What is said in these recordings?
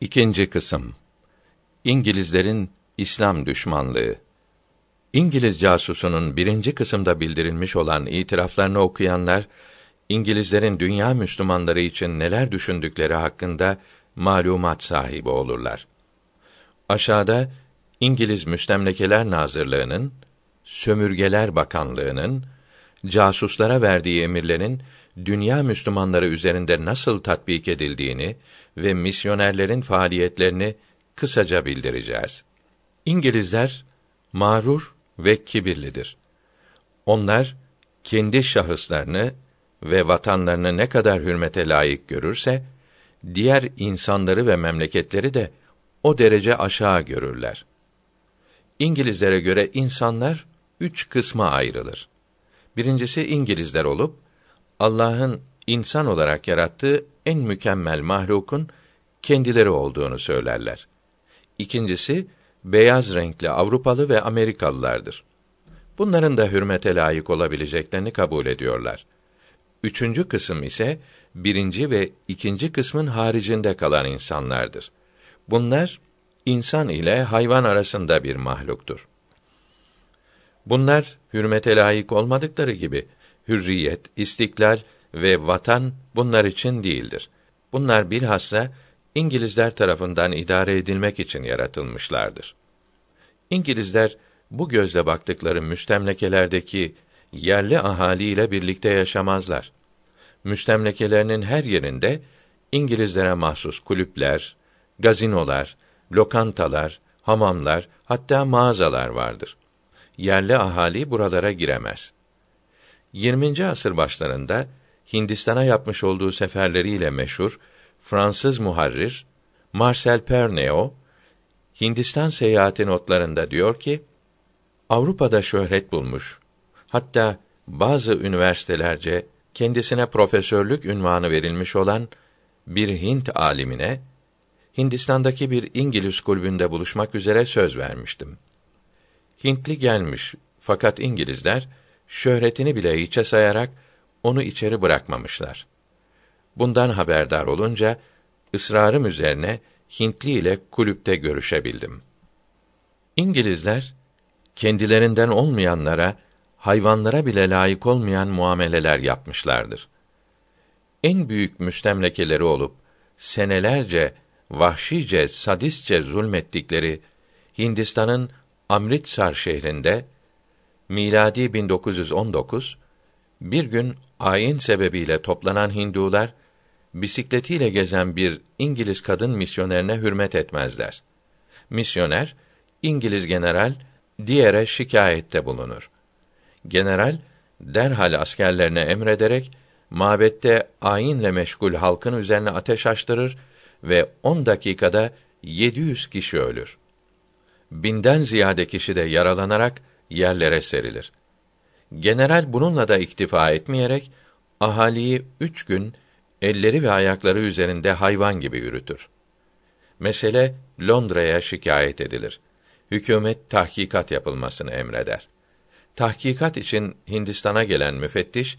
İkinci kısım. İngilizlerin İslam düşmanlığı. İngiliz casusunun birinci kısımda bildirilmiş olan itiraflarını okuyanlar, İngilizlerin dünya Müslümanları için neler düşündükleri hakkında malumat sahibi olurlar. Aşağıda İngiliz Müstemlekeler Nazırlığı'nın, Sömürgeler Bakanlığı'nın casuslara verdiği emirlerin dünya Müslümanları üzerinde nasıl tatbik edildiğini ve misyonerlerin faaliyetlerini kısaca bildireceğiz. İngilizler mağrur ve kibirlidir. Onlar kendi şahıslarını ve vatanlarını ne kadar hürmete layık görürse diğer insanları ve memleketleri de o derece aşağı görürler. İngilizlere göre insanlar üç kısma ayrılır. Birincisi İngilizler olup Allah'ın insan olarak yarattığı en mükemmel mahlukun kendileri olduğunu söylerler. İkincisi beyaz renkli Avrupalı ve Amerikalılardır. Bunların da hürmete layık olabileceklerini kabul ediyorlar. Üçüncü kısım ise birinci ve ikinci kısmın haricinde kalan insanlardır. Bunlar insan ile hayvan arasında bir mahluktur. Bunlar hürmete layık olmadıkları gibi hürriyet, istiklal ve vatan bunlar için değildir. Bunlar bilhassa İngilizler tarafından idare edilmek için yaratılmışlardır. İngilizler bu gözle baktıkları müstemlekelerdeki yerli ahali ile birlikte yaşamazlar. Müstemlekelerinin her yerinde İngilizlere mahsus kulüpler, gazinolar, lokantalar, hamamlar, hatta mağazalar vardır. Yerli ahali buralara giremez. 20. asır başlarında Hindistan'a yapmış olduğu seferleriyle meşhur Fransız muharrir Marcel Perneo Hindistan seyahati notlarında diyor ki Avrupa'da şöhret bulmuş. Hatta bazı üniversitelerce kendisine profesörlük ünvanı verilmiş olan bir Hint alimine Hindistan'daki bir İngiliz kulübünde buluşmak üzere söz vermiştim. Hintli gelmiş fakat İngilizler şöhretini bile hiçe sayarak onu içeri bırakmamışlar. Bundan haberdar olunca ısrarım üzerine Hintli ile kulüpte görüşebildim. İngilizler kendilerinden olmayanlara, hayvanlara bile layık olmayan muameleler yapmışlardır. En büyük müstemlekeleri olup senelerce vahşice, sadistçe zulmettikleri Hindistan'ın Amritsar şehrinde miladi 1919 bir gün ayin sebebiyle toplanan Hindular bisikletiyle gezen bir İngiliz kadın misyonerine hürmet etmezler. Misyoner İngiliz general diğere şikayette bulunur. General derhal askerlerine emrederek mabette ayinle meşgul halkın üzerine ateş açtırır ve on dakikada 700 kişi ölür. Binden ziyade kişi de yaralanarak yerlere serilir. General bununla da iktifa etmeyerek ahaliyi üç gün elleri ve ayakları üzerinde hayvan gibi yürütür. Mesele Londra'ya şikayet edilir. Hükümet tahkikat yapılmasını emreder. Tahkikat için Hindistan'a gelen müfettiş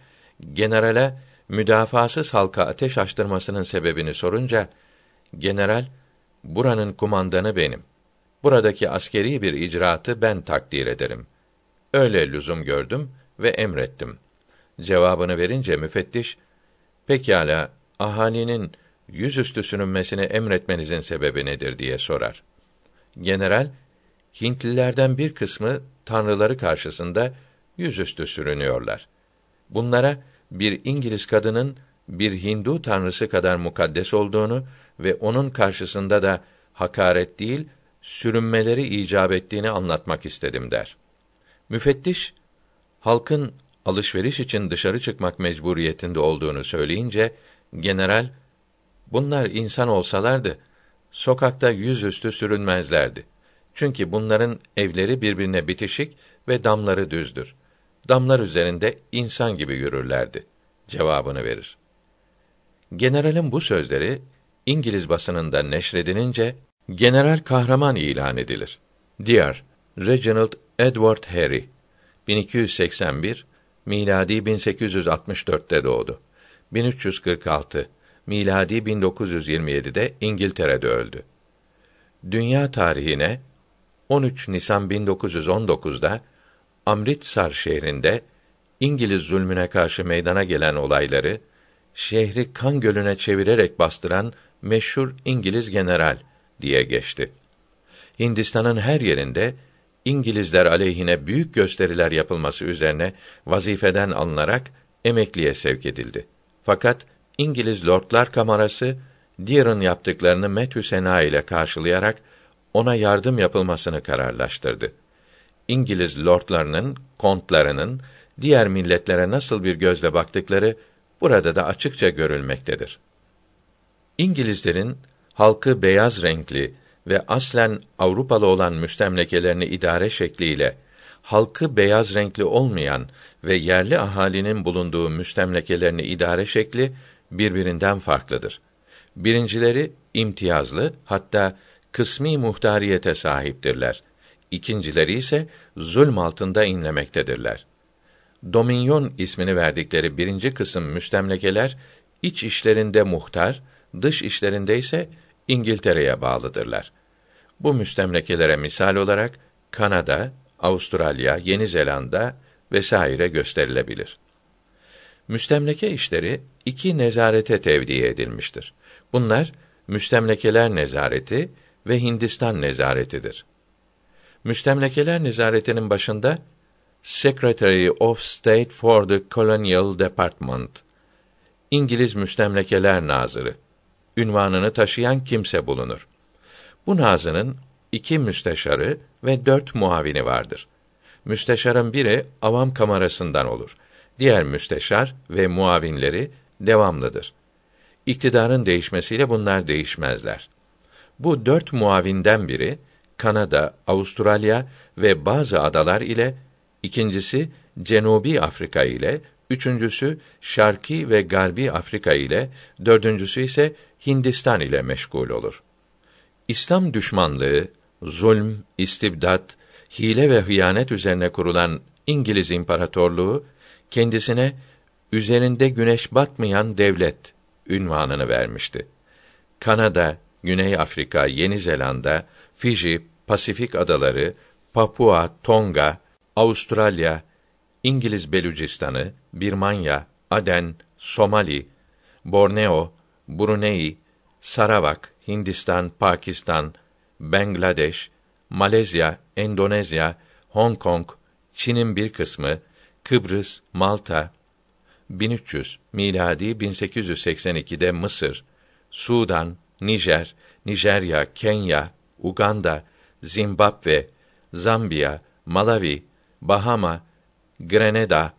generale müdafasız halka ateş açtırmasının sebebini sorunca general buranın kumandanı benim. Buradaki askeri bir icraatı ben takdir ederim. Öyle lüzum gördüm ve emrettim. Cevabını verince müfettiş, pekala, ahalinin yüzüstü sürünmesini emretmenizin sebebi nedir diye sorar. General, Hintlilerden bir kısmı tanrıları karşısında yüzüstü sürünüyorlar. Bunlara bir İngiliz kadının bir Hindu tanrısı kadar mukaddes olduğunu ve onun karşısında da hakaret değil, sürünmeleri icap ettiğini anlatmak istedim der. Müfettiş halkın alışveriş için dışarı çıkmak mecburiyetinde olduğunu söyleyince general bunlar insan olsalardı sokakta yüzüstü sürünmezlerdi. Çünkü bunların evleri birbirine bitişik ve damları düzdür. Damlar üzerinde insan gibi yürürlerdi. Cevabını verir. Generalin bu sözleri İngiliz basınında neşredilince general kahraman ilan edilir. Diğer Reginald Edward Harry 1281 miladi 1864'te doğdu. 1346 miladi 1927'de İngiltere'de öldü. Dünya tarihine 13 Nisan 1919'da Amritsar şehrinde İngiliz zulmüne karşı meydana gelen olayları şehri kan gölüne çevirerek bastıran meşhur İngiliz general diye geçti. Hindistan'ın her yerinde İngilizler aleyhine büyük gösteriler yapılması üzerine vazifeden alınarak emekliye sevk edildi. Fakat İngiliz Lordlar Kamerası Deer'ın yaptıklarını metü sena ile karşılayarak ona yardım yapılmasını kararlaştırdı. İngiliz lordlarının, kontlarının diğer milletlere nasıl bir gözle baktıkları burada da açıkça görülmektedir. İngilizlerin halkı beyaz renkli ve aslen Avrupalı olan müstemlekelerini idare şekliyle halkı beyaz renkli olmayan ve yerli ahalinin bulunduğu müstemlekelerini idare şekli birbirinden farklıdır. Birincileri imtiyazlı hatta kısmi muhtariyete sahiptirler. İkincileri ise zulm altında inlemektedirler. Dominyon ismini verdikleri birinci kısım müstemlekeler iç işlerinde muhtar, dış işlerinde ise İngiltere'ye bağlıdırlar. Bu müstemlekelere misal olarak Kanada, Avustralya, Yeni Zelanda vesaire gösterilebilir. Müstemleke işleri iki nezarete tevdi edilmiştir. Bunlar müstemlekeler nezareti ve Hindistan nezaretidir. Müstemlekeler nezaretinin başında Secretary of State for the Colonial Department İngiliz Müstemlekeler Nazırı ünvanını taşıyan kimse bulunur. Bu nazının iki müsteşarı ve dört muavini vardır. Müsteşarın biri avam kamerasından olur. Diğer müsteşar ve muavinleri devamlıdır. İktidarın değişmesiyle bunlar değişmezler. Bu dört muavinden biri Kanada, Avustralya ve bazı adalar ile, ikincisi Cenubi Afrika ile, üçüncüsü Şarki ve Garbi Afrika ile, dördüncüsü ise Hindistan ile meşgul olur. İslam düşmanlığı, zulm, istibdat, hile ve hıyanet üzerine kurulan İngiliz İmparatorluğu kendisine üzerinde güneş batmayan devlet ünvanını vermişti. Kanada, Güney Afrika, Yeni Zelanda, Fiji, Pasifik adaları, Papua, Tonga, Avustralya, İngiliz Belucistanı, Birmanya, Aden, Somali, Borneo, Brunei, Saravak, Hindistan, Pakistan, Bangladeş, Malezya, Endonezya, Hong Kong, Çin'in bir kısmı, Kıbrıs, Malta, 1300 miladi 1882'de Mısır, Sudan, Nijer, Nijerya, Kenya, Uganda, Zimbabwe, Zambiya, Malawi, Bahama, Grenada,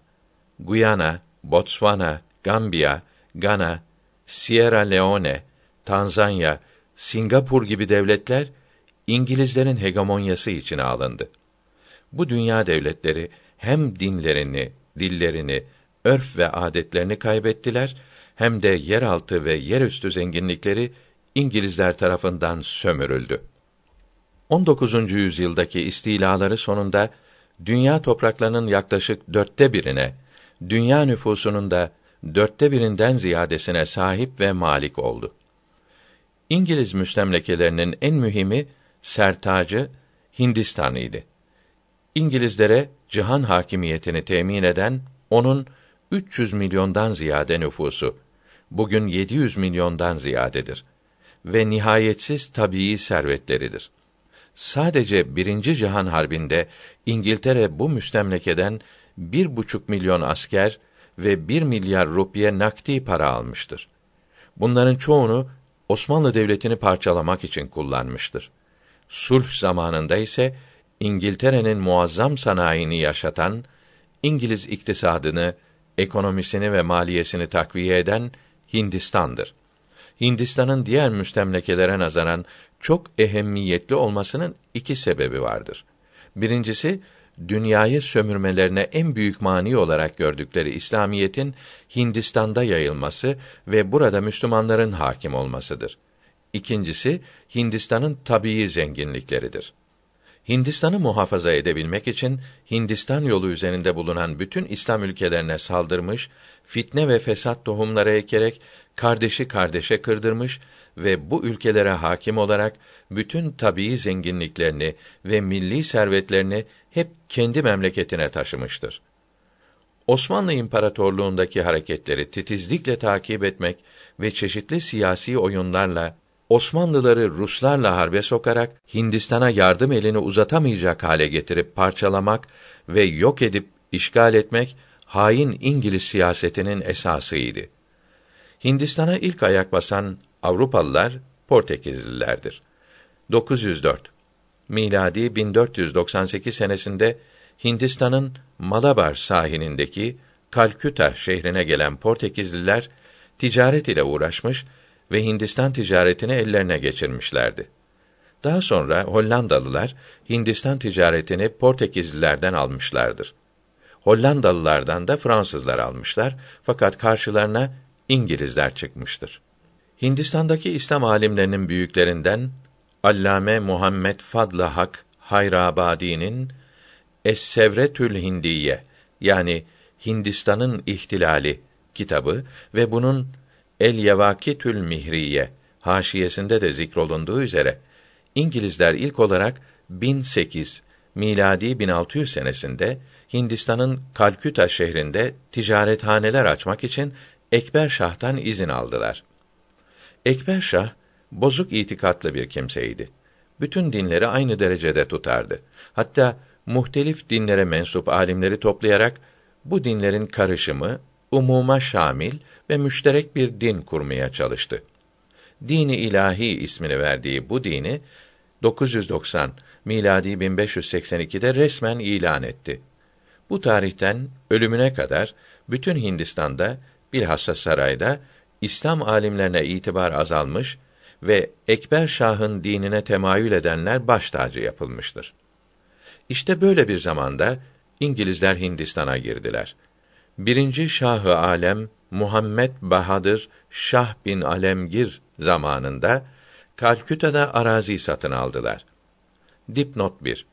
Guyana, Botswana, Gambiya, Gana, Sierra Leone, Tanzanya, Singapur gibi devletler İngilizlerin hegemonyası içine alındı. Bu dünya devletleri hem dinlerini, dillerini, örf ve adetlerini kaybettiler hem de yeraltı ve yerüstü zenginlikleri İngilizler tarafından sömürüldü. 19. yüzyıldaki istilaları sonunda dünya topraklarının yaklaşık dörtte birine, dünya nüfusunun da dörtte birinden ziyadesine sahip ve malik oldu. İngiliz müstemlekelerinin en mühimi sertacı Hindistan idi. İngilizlere cihan hakimiyetini temin eden onun 300 milyondan ziyade nüfusu, bugün 700 milyondan ziyadedir ve nihayetsiz tabii servetleridir. Sadece birinci Cihan Harbi'nde İngiltere bu müstemlekeden bir buçuk milyon asker ve bir milyar rupiye nakdi para almıştır. Bunların çoğunu Osmanlı Devleti'ni parçalamak için kullanmıştır. Sulh zamanında ise İngiltere'nin muazzam sanayini yaşatan, İngiliz iktisadını, ekonomisini ve maliyesini takviye eden Hindistan'dır. Hindistan'ın diğer müstemlekelere nazaran çok ehemmiyetli olmasının iki sebebi vardır. Birincisi, dünyayı sömürmelerine en büyük mani olarak gördükleri İslamiyetin Hindistan'da yayılması ve burada Müslümanların hakim olmasıdır. İkincisi, Hindistan'ın tabii zenginlikleridir. Hindistan'ı muhafaza edebilmek için Hindistan yolu üzerinde bulunan bütün İslam ülkelerine saldırmış, fitne ve fesat tohumları ekerek kardeşi kardeşe kırdırmış ve bu ülkelere hakim olarak bütün tabii zenginliklerini ve milli servetlerini hep kendi memleketine taşımıştır. Osmanlı İmparatorluğundaki hareketleri titizlikle takip etmek ve çeşitli siyasi oyunlarla Osmanlıları Ruslarla harbe sokarak Hindistan'a yardım elini uzatamayacak hale getirip parçalamak ve yok edip işgal etmek hain İngiliz siyasetinin esasıydı. Hindistan'a ilk ayak basan Avrupalılar Portekizlilerdir. 904 miladi 1498 senesinde Hindistan'ın Malabar sahilindeki Kalküta şehrine gelen Portekizliler ticaret ile uğraşmış ve Hindistan ticaretini ellerine geçirmişlerdi. Daha sonra Hollandalılar Hindistan ticaretini Portekizlilerden almışlardır. Hollandalılardan da Fransızlar almışlar fakat karşılarına İngilizler çıkmıştır. Hindistan'daki İslam alimlerinin büyüklerinden Allame Muhammed Fadlı Hak Hayrabadi'nin Es-Sevretül Hindiye yani Hindistan'ın ihtilali kitabı ve bunun El Yevakitül Mihriye haşiyesinde de zikrolunduğu üzere İngilizler ilk olarak 1008 miladi 1600 senesinde Hindistan'ın Kalküta şehrinde ticarethaneler açmak için Ekber Şah'tan izin aldılar. Ekber Şah bozuk itikatlı bir kimseydi. Bütün dinleri aynı derecede tutardı. Hatta muhtelif dinlere mensup alimleri toplayarak bu dinlerin karışımı umuma şamil ve müşterek bir din kurmaya çalıştı. Dini ilahi ismini verdiği bu dini 990 miladi 1582'de resmen ilan etti. Bu tarihten ölümüne kadar bütün Hindistan'da bilhassa sarayda İslam alimlerine itibar azalmış ve Ekber Şah'ın dinine temayül edenler baş tacı yapılmıştır. İşte böyle bir zamanda İngilizler Hindistan'a girdiler. Birinci Şahı Alem Muhammed Bahadır Şah bin Alemgir zamanında Kalküta'da arazi satın aldılar. Dipnot 1.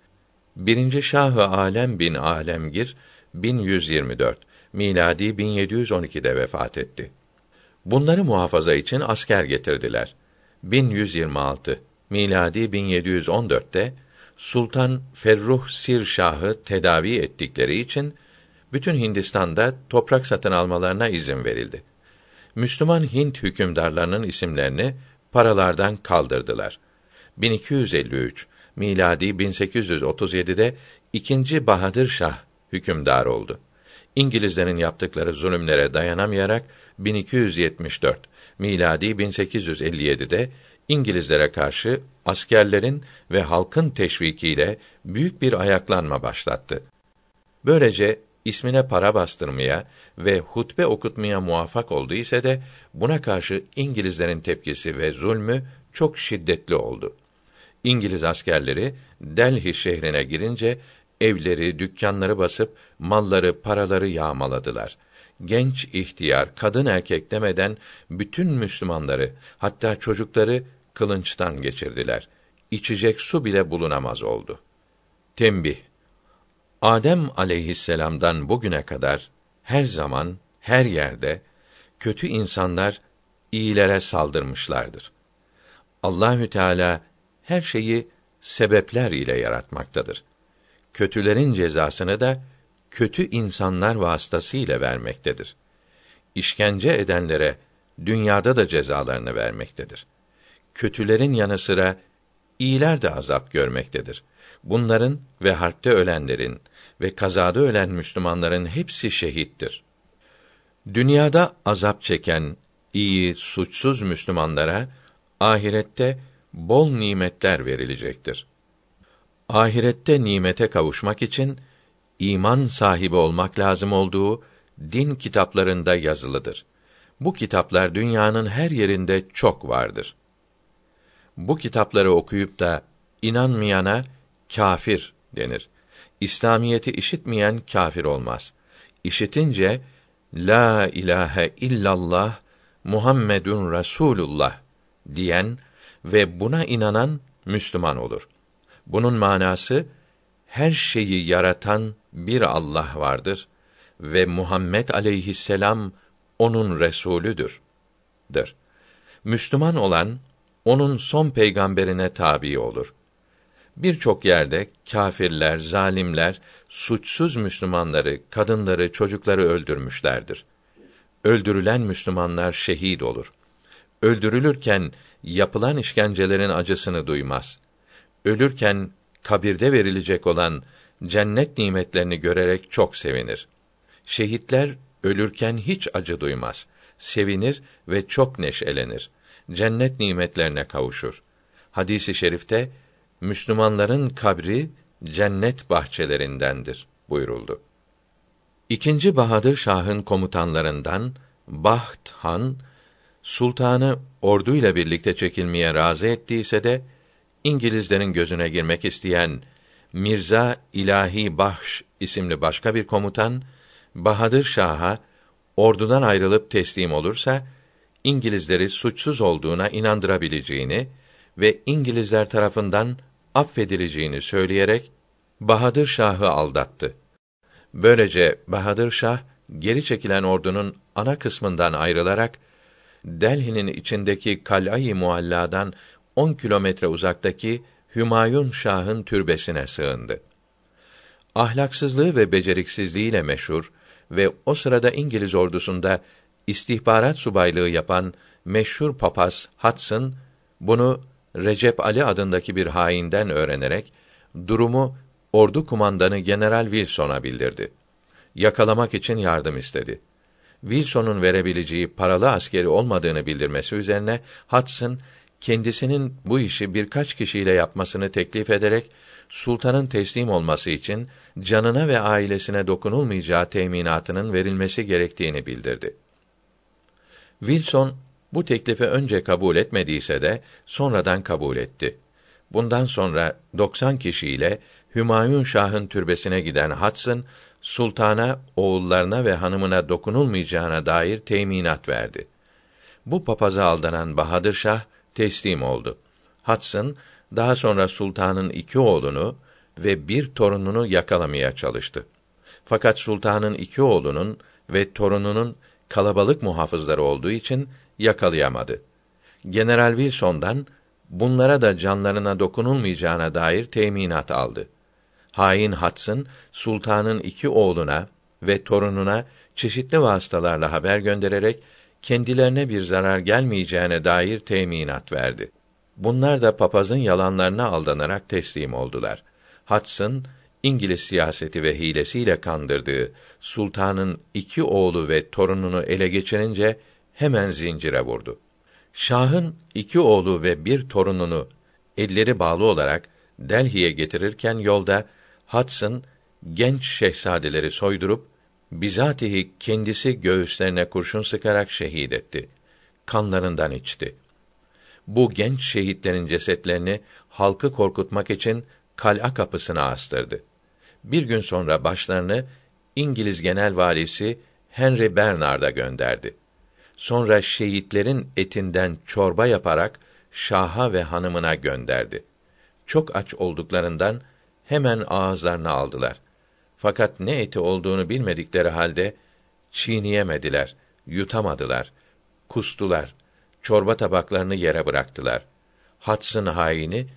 Birinci Şahı Alem bin Alemgir 1124 miladi 1712'de vefat etti. Bunları muhafaza için asker getirdiler. 1126 miladi 1714'te Sultan Ferruh Sir Şah'ı tedavi ettikleri için bütün Hindistan'da toprak satın almalarına izin verildi. Müslüman Hint hükümdarlarının isimlerini paralardan kaldırdılar. 1253 miladi 1837'de ikinci Bahadır Şah hükümdar oldu. İngilizlerin yaptıkları zulümlere dayanamayarak 1274 miladi 1857'de İngilizlere karşı askerlerin ve halkın teşvikiyle büyük bir ayaklanma başlattı. Böylece ismine para bastırmaya ve hutbe okutmaya muvaffak oldu ise de buna karşı İngilizlerin tepkisi ve zulmü çok şiddetli oldu. İngiliz askerleri Delhi şehrine girince evleri, dükkanları basıp malları, paraları yağmaladılar. Genç, ihtiyar, kadın erkek demeden bütün Müslümanları, hatta çocukları kılınçtan geçirdiler. İçecek su bile bulunamaz oldu. Tembih Adem aleyhisselam'dan bugüne kadar her zaman her yerde kötü insanlar iyilere saldırmışlardır. Allahü Teala her şeyi sebepler ile yaratmaktadır. Kötülerin cezasını da kötü insanlar vasıtasıyla vermektedir. İşkence edenlere dünyada da cezalarını vermektedir. Kötülerin yanı sıra iyiler de azap görmektedir. Bunların ve harpte ölenlerin ve kazada ölen Müslümanların hepsi şehittir. Dünyada azap çeken iyi, suçsuz Müslümanlara ahirette bol nimetler verilecektir. Ahirette nimete kavuşmak için iman sahibi olmak lazım olduğu din kitaplarında yazılıdır. Bu kitaplar dünyanın her yerinde çok vardır. Bu kitapları okuyup da inanmayana kafir denir. İslamiyeti işitmeyen kafir olmaz. İşitince la ilahe illallah Muhammedun Rasulullah diyen ve buna inanan Müslüman olur. Bunun manası her şeyi yaratan bir Allah vardır ve Muhammed aleyhisselam onun resulüdür. Dır. Müslüman olan onun son peygamberine tabi olur. Birçok yerde kâfirler, zalimler suçsuz Müslümanları, kadınları, çocukları öldürmüşlerdir. Öldürülen Müslümanlar şehit olur. Öldürülürken yapılan işkencelerin acısını duymaz. Ölürken kabirde verilecek olan cennet nimetlerini görerek çok sevinir. Şehitler ölürken hiç acı duymaz. Sevinir ve çok neşelenir. Cennet nimetlerine kavuşur. Hadisi i şerifte Müslümanların kabri cennet bahçelerindendir buyuruldu. İkinci Bahadır Şah'ın komutanlarından Baht Han sultanı orduyla birlikte çekilmeye razı ettiyse de İngilizlerin gözüne girmek isteyen Mirza İlahi Bahş isimli başka bir komutan Bahadır Şah'a ordudan ayrılıp teslim olursa İngilizleri suçsuz olduğuna inandırabileceğini ve İngilizler tarafından affedileceğini söyleyerek Bahadır Şah'ı aldattı. Böylece Bahadır Şah geri çekilen ordunun ana kısmından ayrılarak Delhi'nin içindeki Kal'ayı Mualla'dan 10 kilometre uzaktaki Hümayun Şah'ın türbesine sığındı. Ahlaksızlığı ve beceriksizliğiyle meşhur ve o sırada İngiliz ordusunda istihbarat subaylığı yapan meşhur papaz Hudson bunu Recep Ali adındaki bir hainden öğrenerek durumu ordu kumandanı General Wilson'a bildirdi. Yakalamak için yardım istedi. Wilson'un verebileceği paralı askeri olmadığını bildirmesi üzerine Hudson kendisinin bu işi birkaç kişiyle yapmasını teklif ederek sultanın teslim olması için canına ve ailesine dokunulmayacağı teminatının verilmesi gerektiğini bildirdi. Wilson bu teklifi önce kabul etmediyse de sonradan kabul etti. Bundan sonra 90 kişiyle Hümayun Şah'ın türbesine giden Hudson, sultana, oğullarına ve hanımına dokunulmayacağına dair teminat verdi. Bu papaza aldanan Bahadır Şah teslim oldu. Hudson daha sonra sultanın iki oğlunu ve bir torununu yakalamaya çalıştı. Fakat sultanın iki oğlunun ve torununun kalabalık muhafızları olduğu için yakalayamadı. General Wilson'dan bunlara da canlarına dokunulmayacağına dair teminat aldı. Hain Hudson, sultanın iki oğluna ve torununa çeşitli vasıtalarla haber göndererek kendilerine bir zarar gelmeyeceğine dair teminat verdi. Bunlar da papazın yalanlarına aldanarak teslim oldular. Hudson, İngiliz siyaseti ve hilesiyle kandırdığı sultanın iki oğlu ve torununu ele geçirince hemen zincire vurdu. Şah'ın iki oğlu ve bir torununu elleri bağlı olarak Delhi'ye getirirken yolda Hudson genç şehzadeleri soydurup bizatihi kendisi göğüslerine kurşun sıkarak şehit etti. Kanlarından içti. Bu genç şehitlerin cesetlerini halkı korkutmak için kal'a kapısına astırdı. Bir gün sonra başlarını İngiliz genel valisi Henry Bernard'a gönderdi. Sonra şehitlerin etinden çorba yaparak şaha ve hanımına gönderdi. Çok aç olduklarından hemen ağızlarına aldılar. Fakat ne eti olduğunu bilmedikleri halde çiğneyemediler, yutamadılar, kustular. Çorba tabaklarını yere bıraktılar. Hatsın haini,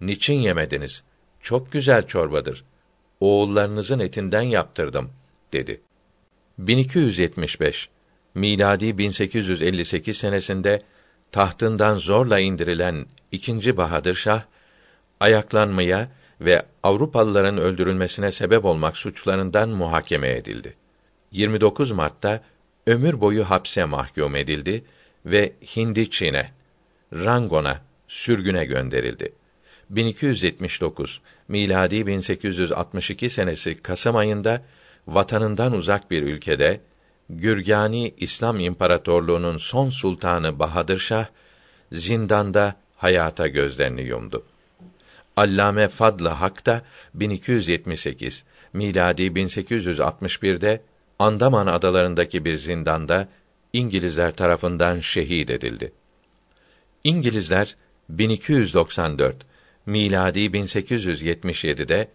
niçin yemediniz? Çok güzel çorbadır. Oğullarınızın etinden yaptırdım, dedi. 1275 miladi 1858 senesinde tahtından zorla indirilen ikinci Bahadır Şah ayaklanmaya ve Avrupalıların öldürülmesine sebep olmak suçlarından muhakeme edildi. 29 Mart'ta ömür boyu hapse mahkum edildi ve Hindi Çin'e, Rangon'a sürgüne gönderildi. 1279 miladi 1862 senesi Kasım ayında vatanından uzak bir ülkede Gürgani İslam İmparatorluğu'nun son sultanı Bahadır Şah zindanda hayata gözlerini yumdu. Allame Fadlı Hak da 1278 miladi 1861'de Andaman adalarındaki bir zindanda İngilizler tarafından şehit edildi. İngilizler 1294 miladi 1877'de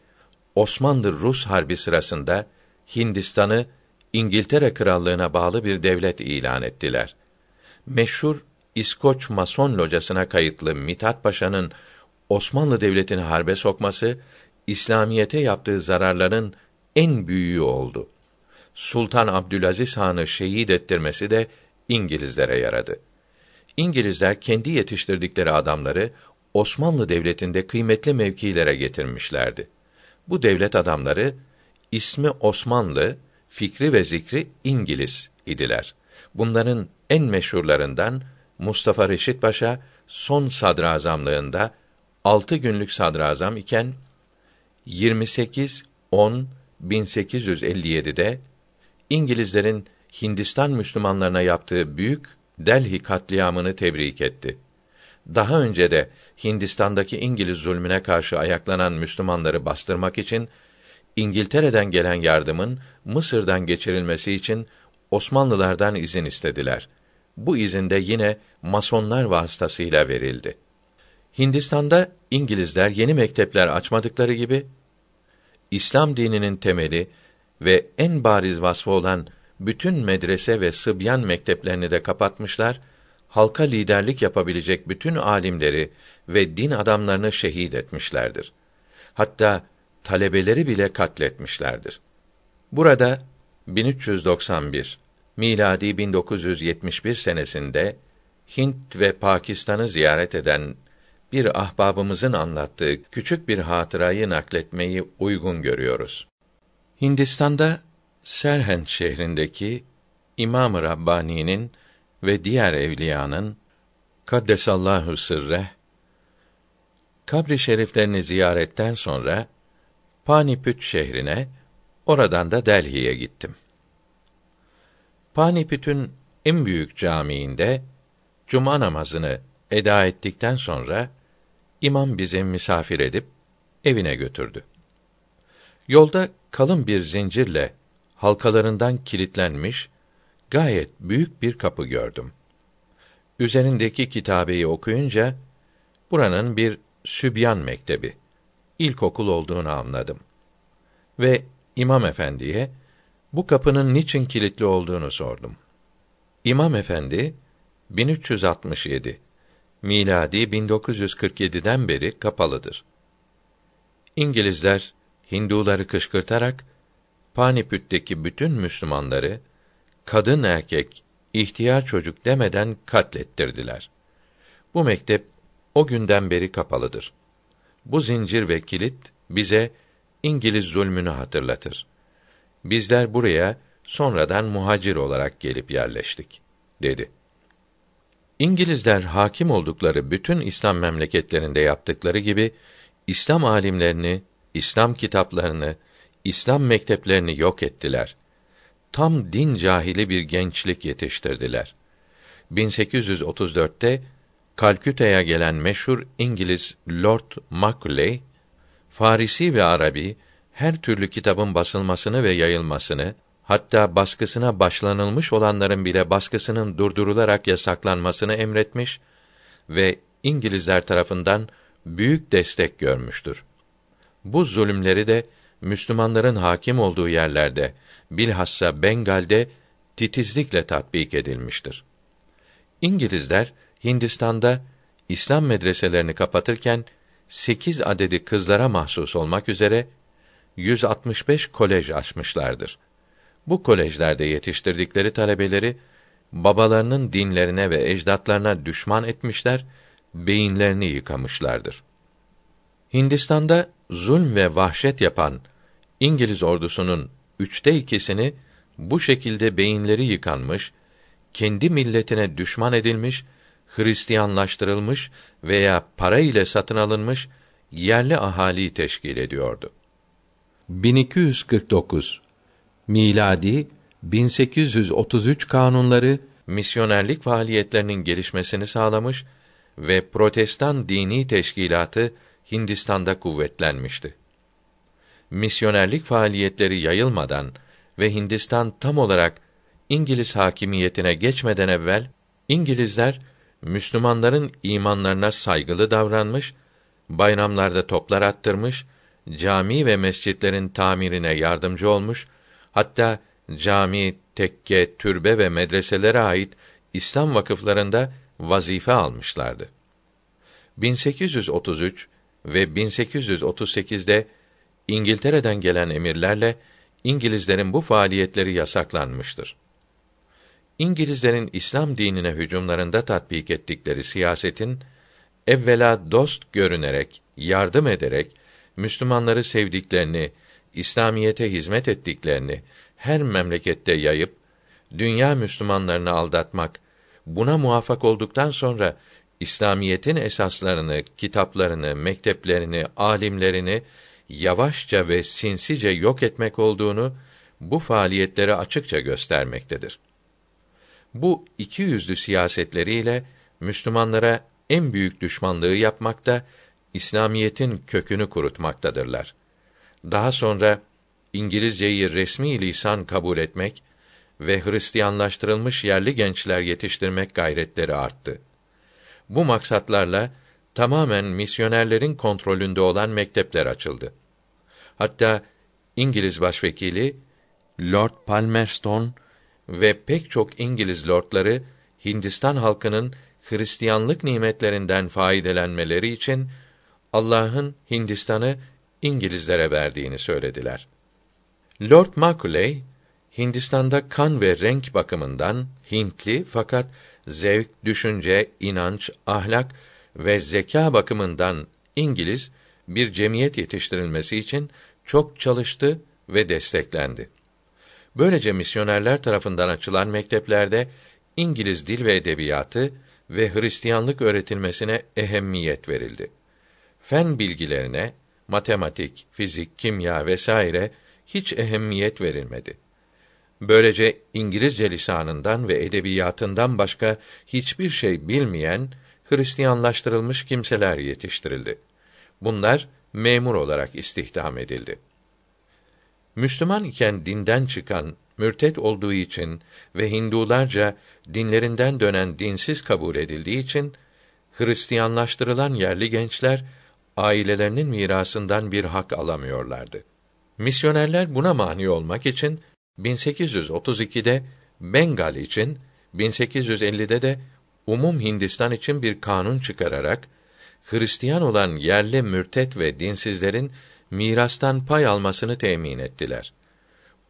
Osmanlı-Rus harbi sırasında Hindistan'ı İngiltere krallığına bağlı bir devlet ilan ettiler. Meşhur İskoç Mason locasına kayıtlı Mithat Paşa'nın Osmanlı devletini harbe sokması İslamiyete yaptığı zararların en büyüğü oldu. Sultan Abdülaziz Han'ı şehit ettirmesi de İngilizlere yaradı. İngilizler kendi yetiştirdikleri adamları Osmanlı devletinde kıymetli mevkilere getirmişlerdi. Bu devlet adamları ismi Osmanlı, fikri ve zikri İngiliz idiler. Bunların en meşhurlarından Mustafa Reşit Paşa son sadrazamlığında altı günlük sadrazam iken 28 10 1857'de İngilizlerin Hindistan Müslümanlarına yaptığı büyük Delhi katliamını tebrik etti. Daha önce de Hindistan'daki İngiliz zulmüne karşı ayaklanan Müslümanları bastırmak için İngiltere'den gelen yardımın Mısır'dan geçirilmesi için Osmanlılardan izin istediler. Bu izin de yine masonlar vasıtasıyla verildi. Hindistan'da İngilizler yeni mektepler açmadıkları gibi İslam dininin temeli ve en bariz vasfı olan bütün medrese ve sıbyan mekteplerini de kapatmışlar, halka liderlik yapabilecek bütün alimleri ve din adamlarını şehit etmişlerdir. Hatta talebeleri bile katletmişlerdir. Burada 1391 miladi 1971 senesinde Hint ve Pakistan'ı ziyaret eden bir ahbabımızın anlattığı küçük bir hatırayı nakletmeyi uygun görüyoruz. Hindistan'da Serhend şehrindeki İmam-ı Rabbani'nin ve diğer evliyanın kaddesallahu sırre kabri şeriflerini ziyaretten sonra Panipüt şehrine, oradan da Delhi'ye gittim. Panipüt'ün en büyük camiinde cuma namazını eda ettikten sonra imam bizi misafir edip evine götürdü. Yolda kalın bir zincirle halkalarından kilitlenmiş gayet büyük bir kapı gördüm. Üzerindeki kitabeyi okuyunca buranın bir sübyan mektebi, ilkokul olduğunu anladım. Ve İmam Efendi'ye bu kapının niçin kilitli olduğunu sordum. İmam Efendi 1367 miladi 1947'den beri kapalıdır. İngilizler Hinduları kışkırtarak Panipüt'teki bütün Müslümanları kadın erkek, ihtiyar çocuk demeden katlettirdiler. Bu mektep o günden beri kapalıdır. Bu zincir ve kilit bize İngiliz zulmünü hatırlatır. Bizler buraya sonradan muhacir olarak gelip yerleştik, dedi. İngilizler hakim oldukları bütün İslam memleketlerinde yaptıkları gibi İslam alimlerini, İslam kitaplarını, İslam mekteplerini yok ettiler. Tam din cahili bir gençlik yetiştirdiler. 1834'te Kalküta'ya gelen meşhur İngiliz Lord Macaulay, Farisi ve Arabi her türlü kitabın basılmasını ve yayılmasını, hatta baskısına başlanılmış olanların bile baskısının durdurularak yasaklanmasını emretmiş ve İngilizler tarafından büyük destek görmüştür. Bu zulümleri de Müslümanların hakim olduğu yerlerde, bilhassa Bengal'de titizlikle tatbik edilmiştir. İngilizler Hindistan'da İslam medreselerini kapatırken 8 adedi kızlara mahsus olmak üzere 165 kolej açmışlardır. Bu kolejlerde yetiştirdikleri talebeleri babalarının dinlerine ve ecdatlarına düşman etmişler, beyinlerini yıkamışlardır. Hindistan'da zulm ve vahşet yapan İngiliz ordusunun üçte ikisini bu şekilde beyinleri yıkanmış, kendi milletine düşman edilmiş, Hristiyanlaştırılmış veya para ile satın alınmış yerli ahaliyi teşkil ediyordu. 1249 miladi 1833 kanunları misyonerlik faaliyetlerinin gelişmesini sağlamış ve protestan dini teşkilatı Hindistan'da kuvvetlenmişti. Misyonerlik faaliyetleri yayılmadan ve Hindistan tam olarak İngiliz hakimiyetine geçmeden evvel İngilizler Müslümanların imanlarına saygılı davranmış, bayramlarda toplar attırmış, cami ve mescitlerin tamirine yardımcı olmuş, hatta cami, tekke, türbe ve medreselere ait İslam vakıflarında vazife almışlardı. 1833 ve 1838'de İngiltere'den gelen emirlerle İngilizlerin bu faaliyetleri yasaklanmıştır. İngilizlerin İslam dinine hücumlarında tatbik ettikleri siyasetin evvela dost görünerek, yardım ederek Müslümanları sevdiklerini, İslamiyete hizmet ettiklerini her memlekette yayıp dünya Müslümanlarını aldatmak, buna muvaffak olduktan sonra İslamiyetin esaslarını, kitaplarını, mekteplerini, alimlerini yavaşça ve sinsice yok etmek olduğunu bu faaliyetleri açıkça göstermektedir. Bu iki yüzlü siyasetleriyle Müslümanlara en büyük düşmanlığı yapmakta, İslamiyetin kökünü kurutmaktadırlar. Daha sonra İngilizceyi resmi lisan kabul etmek ve Hristiyanlaştırılmış yerli gençler yetiştirmek gayretleri arttı. Bu maksatlarla tamamen misyonerlerin kontrolünde olan mektepler açıldı. Hatta İngiliz başvekili Lord Palmerston ve pek çok İngiliz lordları Hindistan halkının Hristiyanlık nimetlerinden faydelenmeleri için Allah'ın Hindistan'ı İngilizlere verdiğini söylediler. Lord Macaulay Hindistan'da kan ve renk bakımından Hintli fakat zevk, düşünce, inanç, ahlak ve zeka bakımından İngiliz bir cemiyet yetiştirilmesi için çok çalıştı ve desteklendi. Böylece misyonerler tarafından açılan mekteplerde İngiliz dil ve edebiyatı ve Hristiyanlık öğretilmesine ehemmiyet verildi. Fen bilgilerine, matematik, fizik, kimya vesaire hiç ehemmiyet verilmedi. Böylece İngilizce lisanından ve edebiyatından başka hiçbir şey bilmeyen Hristiyanlaştırılmış kimseler yetiştirildi. Bunlar memur olarak istihdam edildi. Müslüman iken dinden çıkan, mürtet olduğu için ve Hindularca dinlerinden dönen dinsiz kabul edildiği için Hristiyanlaştırılan yerli gençler ailelerinin mirasından bir hak alamıyorlardı. Misyonerler buna mani olmak için 1832'de Bengal için, 1850'de de umum Hindistan için bir kanun çıkararak Hristiyan olan yerli mürtet ve dinsizlerin mirastan pay almasını temin ettiler.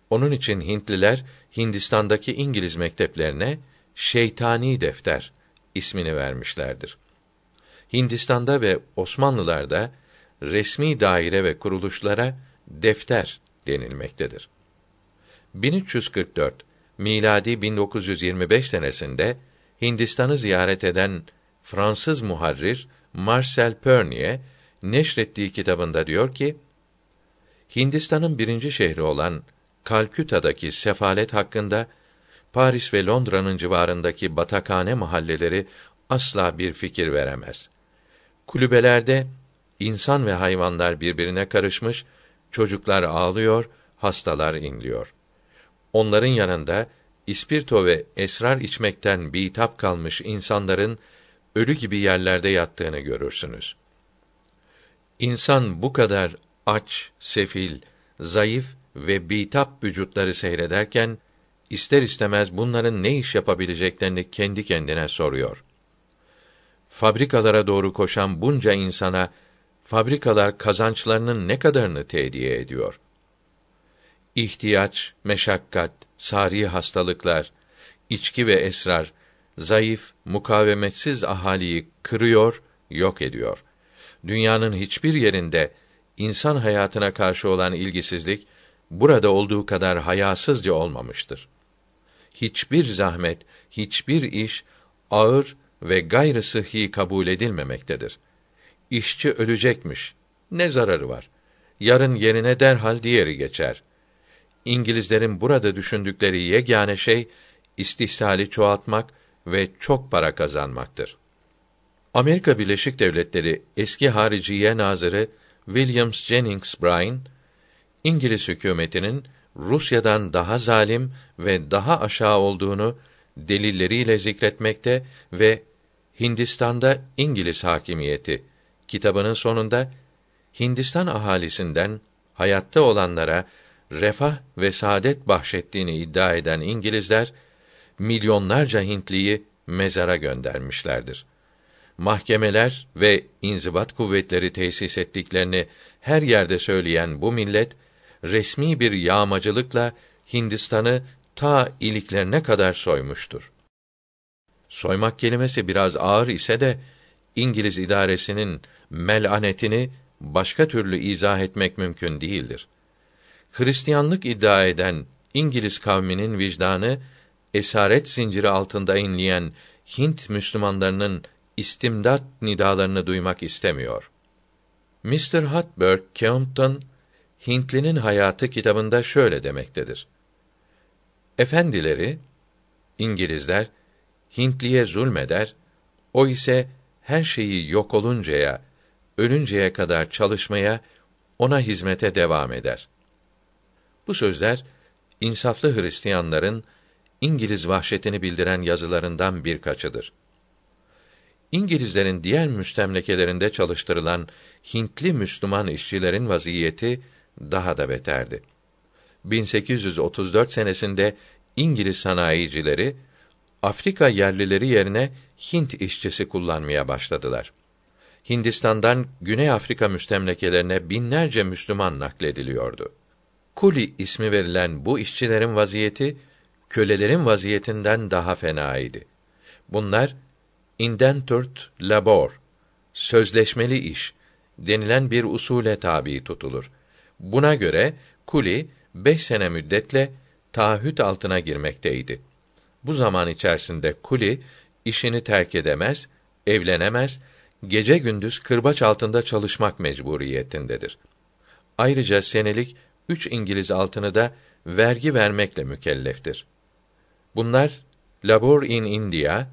Onun için Hintliler Hindistan'daki İngiliz mekteplerine şeytani defter ismini vermişlerdir. Hindistan'da ve Osmanlılar'da resmi daire ve kuruluşlara defter denilmektedir. 1344 miladi 1925 senesinde Hindistan'ı ziyaret eden Fransız muharrir Marcel Pernier neşrettiği kitabında diyor ki Hindistan'ın birinci şehri olan Kalküta'daki sefalet hakkında Paris ve Londra'nın civarındaki batakhane mahalleleri asla bir fikir veremez. Kulübelerde insan ve hayvanlar birbirine karışmış, çocuklar ağlıyor, hastalar inliyor. Onların yanında ispirto ve esrar içmekten bitap kalmış insanların ölü gibi yerlerde yattığını görürsünüz. İnsan bu kadar aç, sefil, zayıf ve bitap vücutları seyrederken ister istemez bunların ne iş yapabileceklerini kendi kendine soruyor. Fabrikalara doğru koşan bunca insana fabrikalar kazançlarının ne kadarını tediye ediyor? ihtiyaç, meşakkat, sari hastalıklar, içki ve esrar, zayıf, mukavemetsiz ahaliyi kırıyor, yok ediyor. Dünyanın hiçbir yerinde insan hayatına karşı olan ilgisizlik burada olduğu kadar hayasızca olmamıştır. Hiçbir zahmet, hiçbir iş ağır ve gayrı sıhhi kabul edilmemektedir. İşçi ölecekmiş. Ne zararı var? Yarın yerine derhal diğeri geçer. İngilizlerin burada düşündükleri yegane şey istihsali çoğaltmak ve çok para kazanmaktır. Amerika Birleşik Devletleri eski Hariciye Nazırı Williams Jennings Bryan, İngiliz hükümetinin Rusya'dan daha zalim ve daha aşağı olduğunu delilleriyle zikretmekte ve Hindistan'da İngiliz hakimiyeti kitabının sonunda Hindistan ahalisinden hayatta olanlara refah ve saadet bahşettiğini iddia eden İngilizler milyonlarca Hintliyi mezara göndermişlerdir. Mahkemeler ve inzibat kuvvetleri tesis ettiklerini her yerde söyleyen bu millet resmi bir yağmacılıkla Hindistan'ı ta iliklerine kadar soymuştur. Soymak kelimesi biraz ağır ise de İngiliz idaresinin melanetini başka türlü izah etmek mümkün değildir. Hristiyanlık iddia eden İngiliz kavminin vicdanı esaret zinciri altında inleyen Hint Müslümanlarının istimdat nidalarını duymak istemiyor. Mr. Hotberg Keompton Hintlinin Hayatı kitabında şöyle demektedir. Efendileri İngilizler Hintliye zulmeder, o ise her şeyi yok oluncaya, ölünceye kadar çalışmaya, ona hizmete devam eder. Bu sözler insaflı Hristiyanların İngiliz vahşetini bildiren yazılarından birkaçıdır. İngilizlerin diğer müstemlekelerinde çalıştırılan Hintli Müslüman işçilerin vaziyeti daha da beterdi. 1834 senesinde İngiliz sanayicileri Afrika yerlileri yerine Hint işçisi kullanmaya başladılar. Hindistan'dan Güney Afrika müstemlekelerine binlerce Müslüman naklediliyordu. Kuli ismi verilen bu işçilerin vaziyeti kölelerin vaziyetinden daha fenaydı. Bunlar indentured labor, sözleşmeli iş denilen bir usule tabi tutulur. Buna göre kuli beş sene müddetle taahhüt altına girmekteydi. Bu zaman içerisinde kuli işini terk edemez, evlenemez, gece gündüz kırbaç altında çalışmak mecburiyetindedir. Ayrıca senelik üç İngiliz altını da vergi vermekle mükelleftir. Bunlar Labor in India,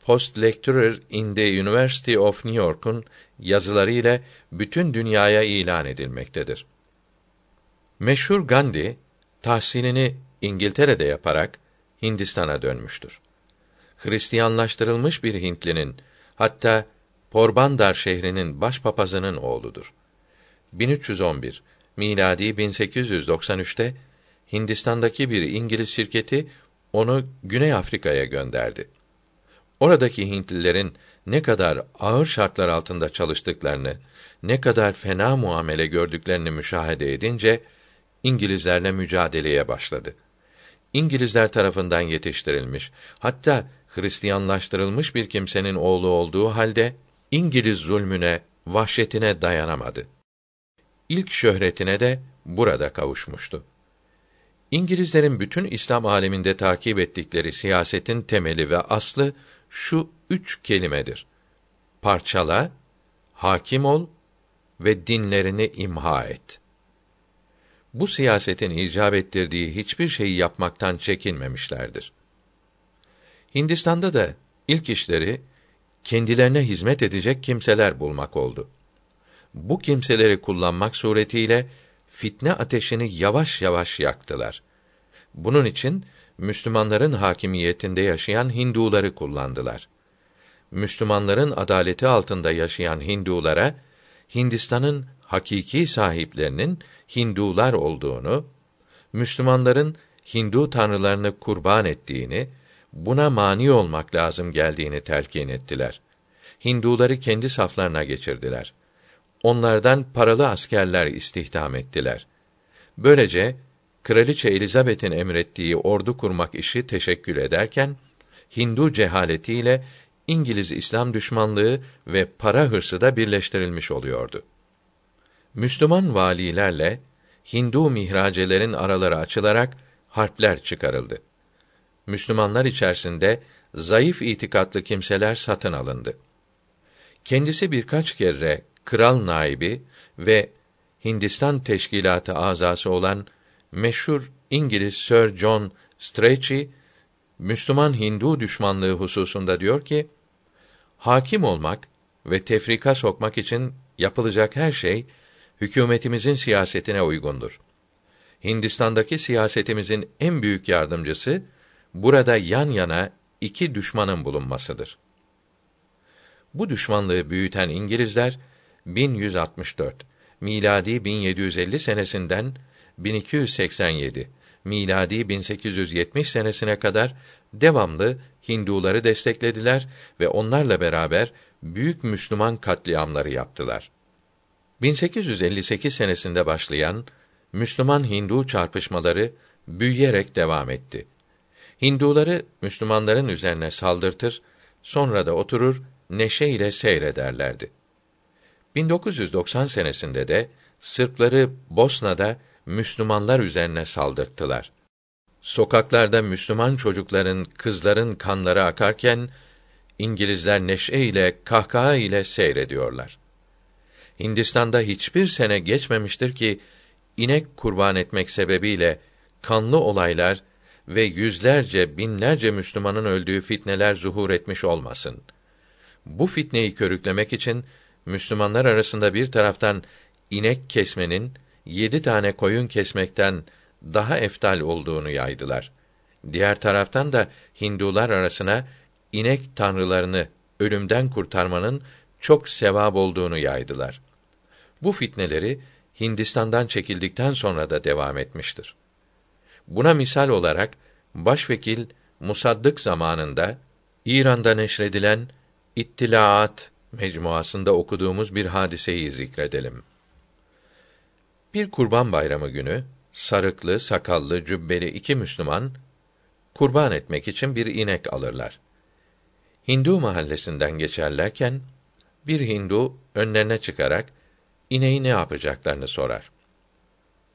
Post Lecturer in the University of New York'un yazıları ile bütün dünyaya ilan edilmektedir. Meşhur Gandhi tahsilini İngiltere'de yaparak Hindistan'a dönmüştür. Hristiyanlaştırılmış bir Hintlinin hatta Porbandar şehrinin başpapazının oğludur. 1311 miladi 1893'te Hindistan'daki bir İngiliz şirketi onu Güney Afrika'ya gönderdi. Oradaki Hintlilerin ne kadar ağır şartlar altında çalıştıklarını, ne kadar fena muamele gördüklerini müşahede edince İngilizlerle mücadeleye başladı. İngilizler tarafından yetiştirilmiş, hatta Hristiyanlaştırılmış bir kimsenin oğlu olduğu halde İngiliz zulmüne, vahşetine dayanamadı. İlk şöhretine de burada kavuşmuştu. İngilizlerin bütün İslam aleminde takip ettikleri siyasetin temeli ve aslı şu üç kelimedir. Parçala, hakim ol ve dinlerini imha et. Bu siyasetin icap ettirdiği hiçbir şeyi yapmaktan çekinmemişlerdir. Hindistan'da da ilk işleri kendilerine hizmet edecek kimseler bulmak oldu. Bu kimseleri kullanmak suretiyle fitne ateşini yavaş yavaş yaktılar. Bunun için Müslümanların hakimiyetinde yaşayan Hinduları kullandılar. Müslümanların adaleti altında yaşayan Hindulara Hindistan'ın hakiki sahiplerinin Hindular olduğunu, Müslümanların Hindu tanrılarını kurban ettiğini, buna mani olmak lazım geldiğini telkin ettiler. Hinduları kendi saflarına geçirdiler. Onlardan paralı askerler istihdam ettiler. Böylece Kraliçe Elizabeth'in emrettiği ordu kurmak işi teşekkül ederken Hindu cehaletiyle İngiliz İslam düşmanlığı ve para hırsı da birleştirilmiş oluyordu. Müslüman valilerle Hindu mihracelerin araları açılarak harpler çıkarıldı. Müslümanlar içerisinde zayıf itikatlı kimseler satın alındı. Kendisi birkaç kere kral naibi ve Hindistan teşkilatı azası olan meşhur İngiliz Sir John Strachey Müslüman Hindu düşmanlığı hususunda diyor ki: Hakim olmak ve tefrika sokmak için yapılacak her şey hükümetimizin siyasetine uygundur. Hindistan'daki siyasetimizin en büyük yardımcısı burada yan yana iki düşmanın bulunmasıdır. Bu düşmanlığı büyüten İngilizler 1164 miladi 1750 senesinden 1287 miladi 1870 senesine kadar devamlı Hinduları desteklediler ve onlarla beraber büyük Müslüman katliamları yaptılar. 1858 senesinde başlayan Müslüman Hindu çarpışmaları büyüyerek devam etti. Hinduları Müslümanların üzerine saldırtır, sonra da oturur neşe ile seyrederlerdi. 1990 senesinde de Sırpları Bosna'da Müslümanlar üzerine saldırttılar. Sokaklarda Müslüman çocukların, kızların kanları akarken İngilizler neşe ile, kahkaha ile seyrediyorlar. Hindistan'da hiçbir sene geçmemiştir ki inek kurban etmek sebebiyle kanlı olaylar ve yüzlerce, binlerce Müslümanın öldüğü fitneler zuhur etmiş olmasın. Bu fitneyi körüklemek için Müslümanlar arasında bir taraftan inek kesmenin yedi tane koyun kesmekten daha eftal olduğunu yaydılar. Diğer taraftan da Hindular arasına inek tanrılarını ölümden kurtarmanın çok sevap olduğunu yaydılar. Bu fitneleri Hindistan'dan çekildikten sonra da devam etmiştir. Buna misal olarak başvekil Musaddık zamanında İran'da neşredilen İttilaat mecmuasında okuduğumuz bir hadiseyi zikredelim. Bir kurban bayramı günü sarıklı, sakallı, cübbeli iki Müslüman kurban etmek için bir inek alırlar. Hindu mahallesinden geçerlerken bir Hindu önlerine çıkarak ineği ne yapacaklarını sorar.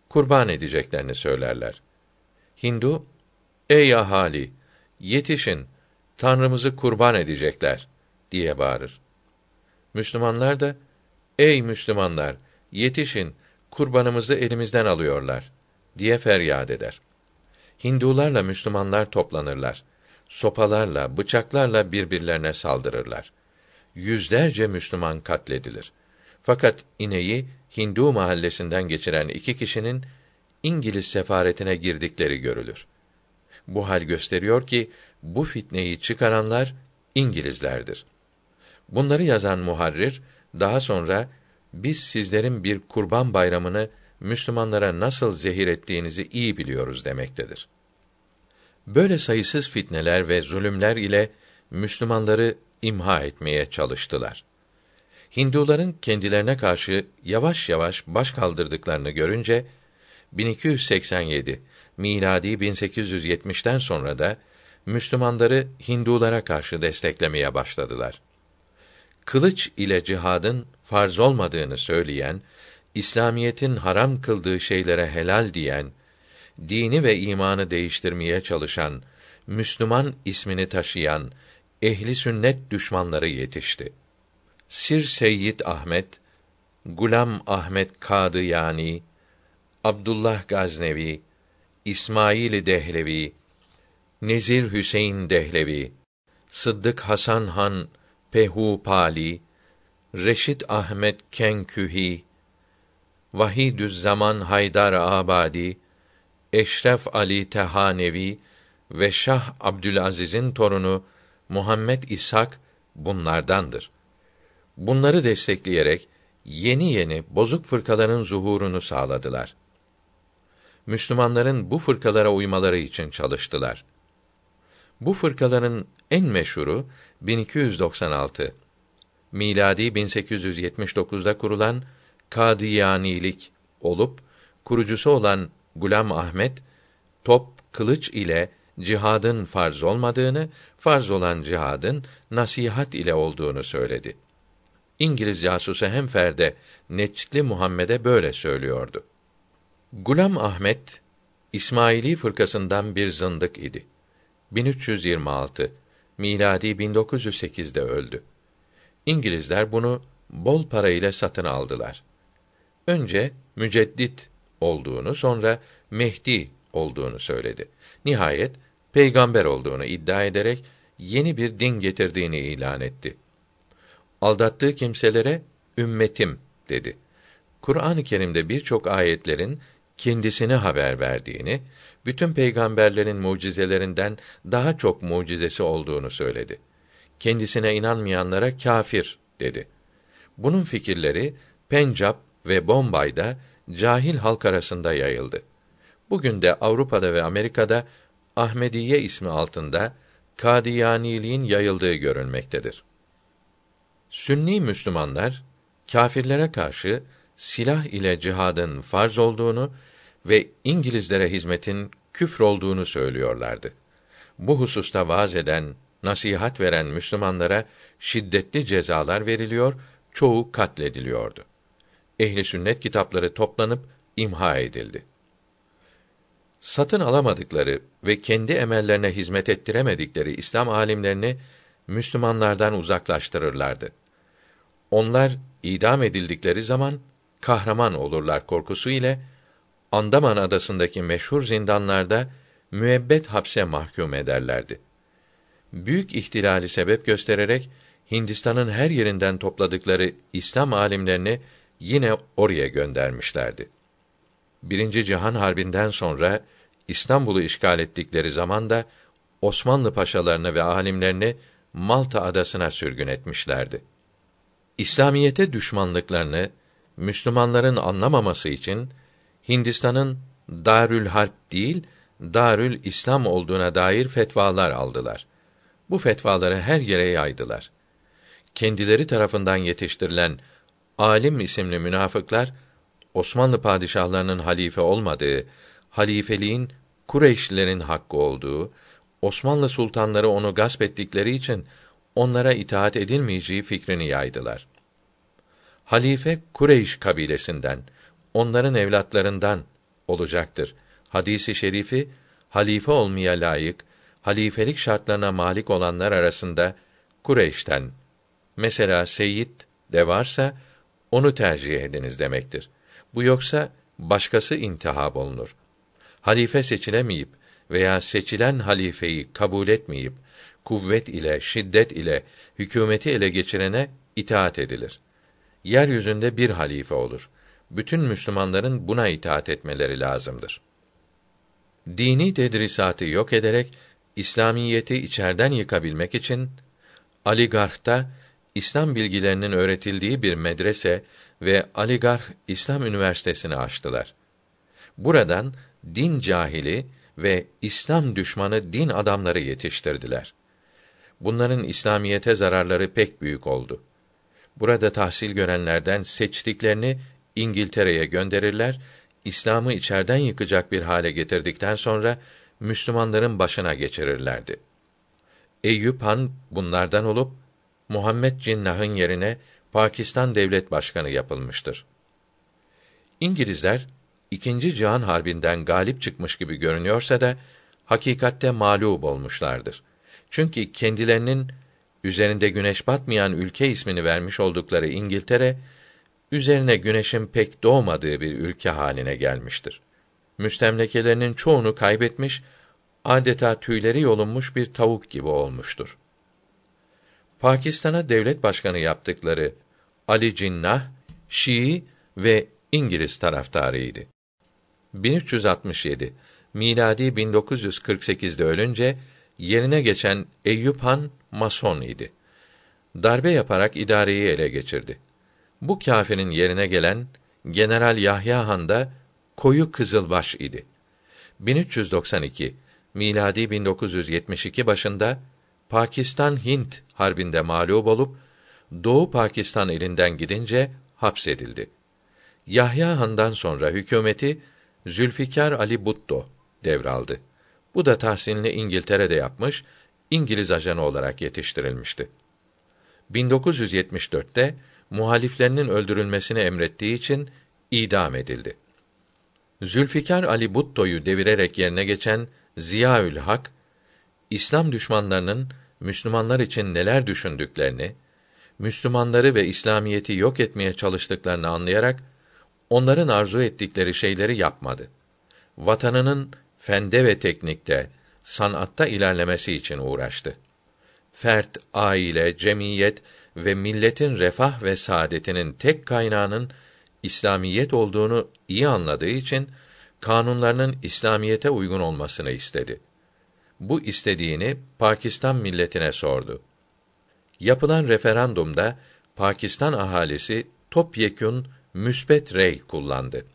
Kurban edeceklerini söylerler. Hindu, ey ahali, yetişin, Tanrımızı kurban edecekler, diye bağırır. Müslümanlar da, ey Müslümanlar, yetişin, kurbanımızı elimizden alıyorlar, diye feryat eder. Hindularla Müslümanlar toplanırlar. Sopalarla, bıçaklarla birbirlerine saldırırlar. Yüzlerce Müslüman katledilir. Fakat ineği Hindu mahallesinden geçiren iki kişinin İngiliz sefaretine girdikleri görülür. Bu hal gösteriyor ki bu fitneyi çıkaranlar İngilizlerdir. Bunları yazan muharrir daha sonra biz sizlerin bir kurban bayramını Müslümanlara nasıl zehir ettiğinizi iyi biliyoruz demektedir. Böyle sayısız fitneler ve zulümler ile Müslümanları imha etmeye çalıştılar. Hinduların kendilerine karşı yavaş yavaş baş kaldırdıklarını görünce 1287 miladi 1870'ten sonra da Müslümanları Hindulara karşı desteklemeye başladılar. Kılıç ile cihadın farz olmadığını söyleyen, İslamiyetin haram kıldığı şeylere helal diyen, dini ve imanı değiştirmeye çalışan, Müslüman ismini taşıyan ehli sünnet düşmanları yetişti. Sir Seyyid Ahmet, Gulam Ahmet Kadı yani, Abdullah Gaznevi, İsmail Dehlevi, Nezir Hüseyin Dehlevi, Sıddık Hasan Han Pehu Pali, Reşit Ahmet Kenkühi, Vahidüz Zaman Haydar Abadi, Eşref Ali Tehanevi ve Şah Abdülaziz'in torunu Muhammed İshak bunlardandır. Bunları destekleyerek yeni yeni bozuk fırkaların zuhurunu sağladılar. Müslümanların bu fırkalara uymaları için çalıştılar. Bu fırkaların en meşhuru 1296 miladi 1879'da kurulan Kadiyanilik olup kurucusu olan Gulam Ahmet top kılıç ile cihadın farz olmadığını, farz olan cihadın nasihat ile olduğunu söyledi. İngiliz casusu Hemfer'de Neçli Muhammed'e böyle söylüyordu. Gulam Ahmet İsmaili fırkasından bir zındık idi. 1326 miladi 1908'de öldü. İngilizler bunu bol para ile satın aldılar. Önce müceddit olduğunu, sonra Mehdi olduğunu söyledi. Nihayet peygamber olduğunu iddia ederek yeni bir din getirdiğini ilan etti. Aldattığı kimselere ümmetim dedi. Kur'an-ı Kerim'de birçok ayetlerin kendisine haber verdiğini, bütün peygamberlerin mucizelerinden daha çok mucizesi olduğunu söyledi. Kendisine inanmayanlara kafir dedi. Bunun fikirleri Pencap ve Bombay'da cahil halk arasında yayıldı. Bugün de Avrupa'da ve Amerika'da Ahmediye ismi altında Kadiyaniliğin yayıldığı görülmektedir. Sünni Müslümanlar kâfirlere karşı silah ile cihadın farz olduğunu ve İngilizlere hizmetin küfr olduğunu söylüyorlardı. Bu hususta vaaz eden, nasihat veren Müslümanlara şiddetli cezalar veriliyor, çoğu katlediliyordu. Ehli sünnet kitapları toplanıp imha edildi. Satın alamadıkları ve kendi emellerine hizmet ettiremedikleri İslam alimlerini Müslümanlardan uzaklaştırırlardı. Onlar idam edildikleri zaman kahraman olurlar korkusu ile Andaman adasındaki meşhur zindanlarda müebbet hapse mahkum ederlerdi. Büyük ihtilali sebep göstererek Hindistan'ın her yerinden topladıkları İslam alimlerini yine oraya göndermişlerdi. Birinci Cihan Harbi'nden sonra İstanbul'u işgal ettikleri zaman da Osmanlı paşalarını ve alimlerini Malta adasına sürgün etmişlerdi. İslamiyete düşmanlıklarını Müslümanların anlamaması için Hindistan'ın Darül Harp değil, Darül İslam olduğuna dair fetvalar aldılar. Bu fetvaları her yere yaydılar. Kendileri tarafından yetiştirilen alim isimli münafıklar Osmanlı padişahlarının halife olmadığı, halifeliğin Kureyşlilerin hakkı olduğu, Osmanlı sultanları onu gasp ettikleri için onlara itaat edilmeyeceği fikrini yaydılar. Halife Kureyş kabilesinden, onların evlatlarından olacaktır. Hadisi şerifi halife olmaya layık, halifelik şartlarına malik olanlar arasında Kureyş'ten mesela Seyyid de varsa onu tercih ediniz demektir. Bu yoksa başkası intihab olunur. Halife seçilemeyip veya seçilen halifeyi kabul etmeyip kuvvet ile, şiddet ile hükümeti ele geçirene itaat edilir. Yeryüzünde bir halife olur. Bütün Müslümanların buna itaat etmeleri lazımdır. Dini tedrisatı yok ederek İslamiyeti içerden yıkabilmek için Aligarh'ta İslam bilgilerinin öğretildiği bir medrese ve Aligarh İslam Üniversitesini açtılar. Buradan din cahili ve İslam düşmanı din adamları yetiştirdiler. Bunların İslamiyete zararları pek büyük oldu. Burada tahsil görenlerden seçtiklerini İngiltere'ye gönderirler, İslam'ı içerden yıkacak bir hale getirdikten sonra Müslümanların başına geçirirlerdi. Eyüp Han bunlardan olup Muhammed Cinnah'ın yerine Pakistan Devlet Başkanı yapılmıştır. İngilizler İkinci Cihan Harbi'nden galip çıkmış gibi görünüyorsa da hakikatte mağlup olmuşlardır. Çünkü kendilerinin üzerinde güneş batmayan ülke ismini vermiş oldukları İngiltere üzerine güneşin pek doğmadığı bir ülke haline gelmiştir. Müstemlekelerinin çoğunu kaybetmiş, adeta tüyleri yolunmuş bir tavuk gibi olmuştur. Pakistan'a devlet başkanı yaptıkları Ali Cinnah, Şii ve İngiliz taraftarıydı. 1367 miladi 1948'de ölünce yerine geçen Eyüp Han mason idi. Darbe yaparak idareyi ele geçirdi. Bu kâfirin yerine gelen General Yahya Han da koyu kızılbaş idi. 1392 miladi 1972 başında Pakistan Hint harbinde mağlup olup Doğu Pakistan elinden gidince hapsedildi. Yahya Han'dan sonra hükümeti Zülfikar Ali Butto devraldı. Bu da tahsilini İngiltere'de yapmış, İngiliz ajanı olarak yetiştirilmişti. 1974'te muhaliflerinin öldürülmesini emrettiği için idam edildi. Zülfikar Ali Butto'yu devirerek yerine geçen Ziyaül Hak, İslam düşmanlarının Müslümanlar için neler düşündüklerini, Müslümanları ve İslamiyeti yok etmeye çalıştıklarını anlayarak onların arzu ettikleri şeyleri yapmadı. Vatanının fende ve teknikte, sanatta ilerlemesi için uğraştı. Fert, aile, cemiyet ve milletin refah ve saadetinin tek kaynağının İslamiyet olduğunu iyi anladığı için kanunlarının İslamiyete uygun olmasını istedi. Bu istediğini Pakistan milletine sordu. Yapılan referandumda Pakistan ahalisi topyekün müsbet rey kullandı.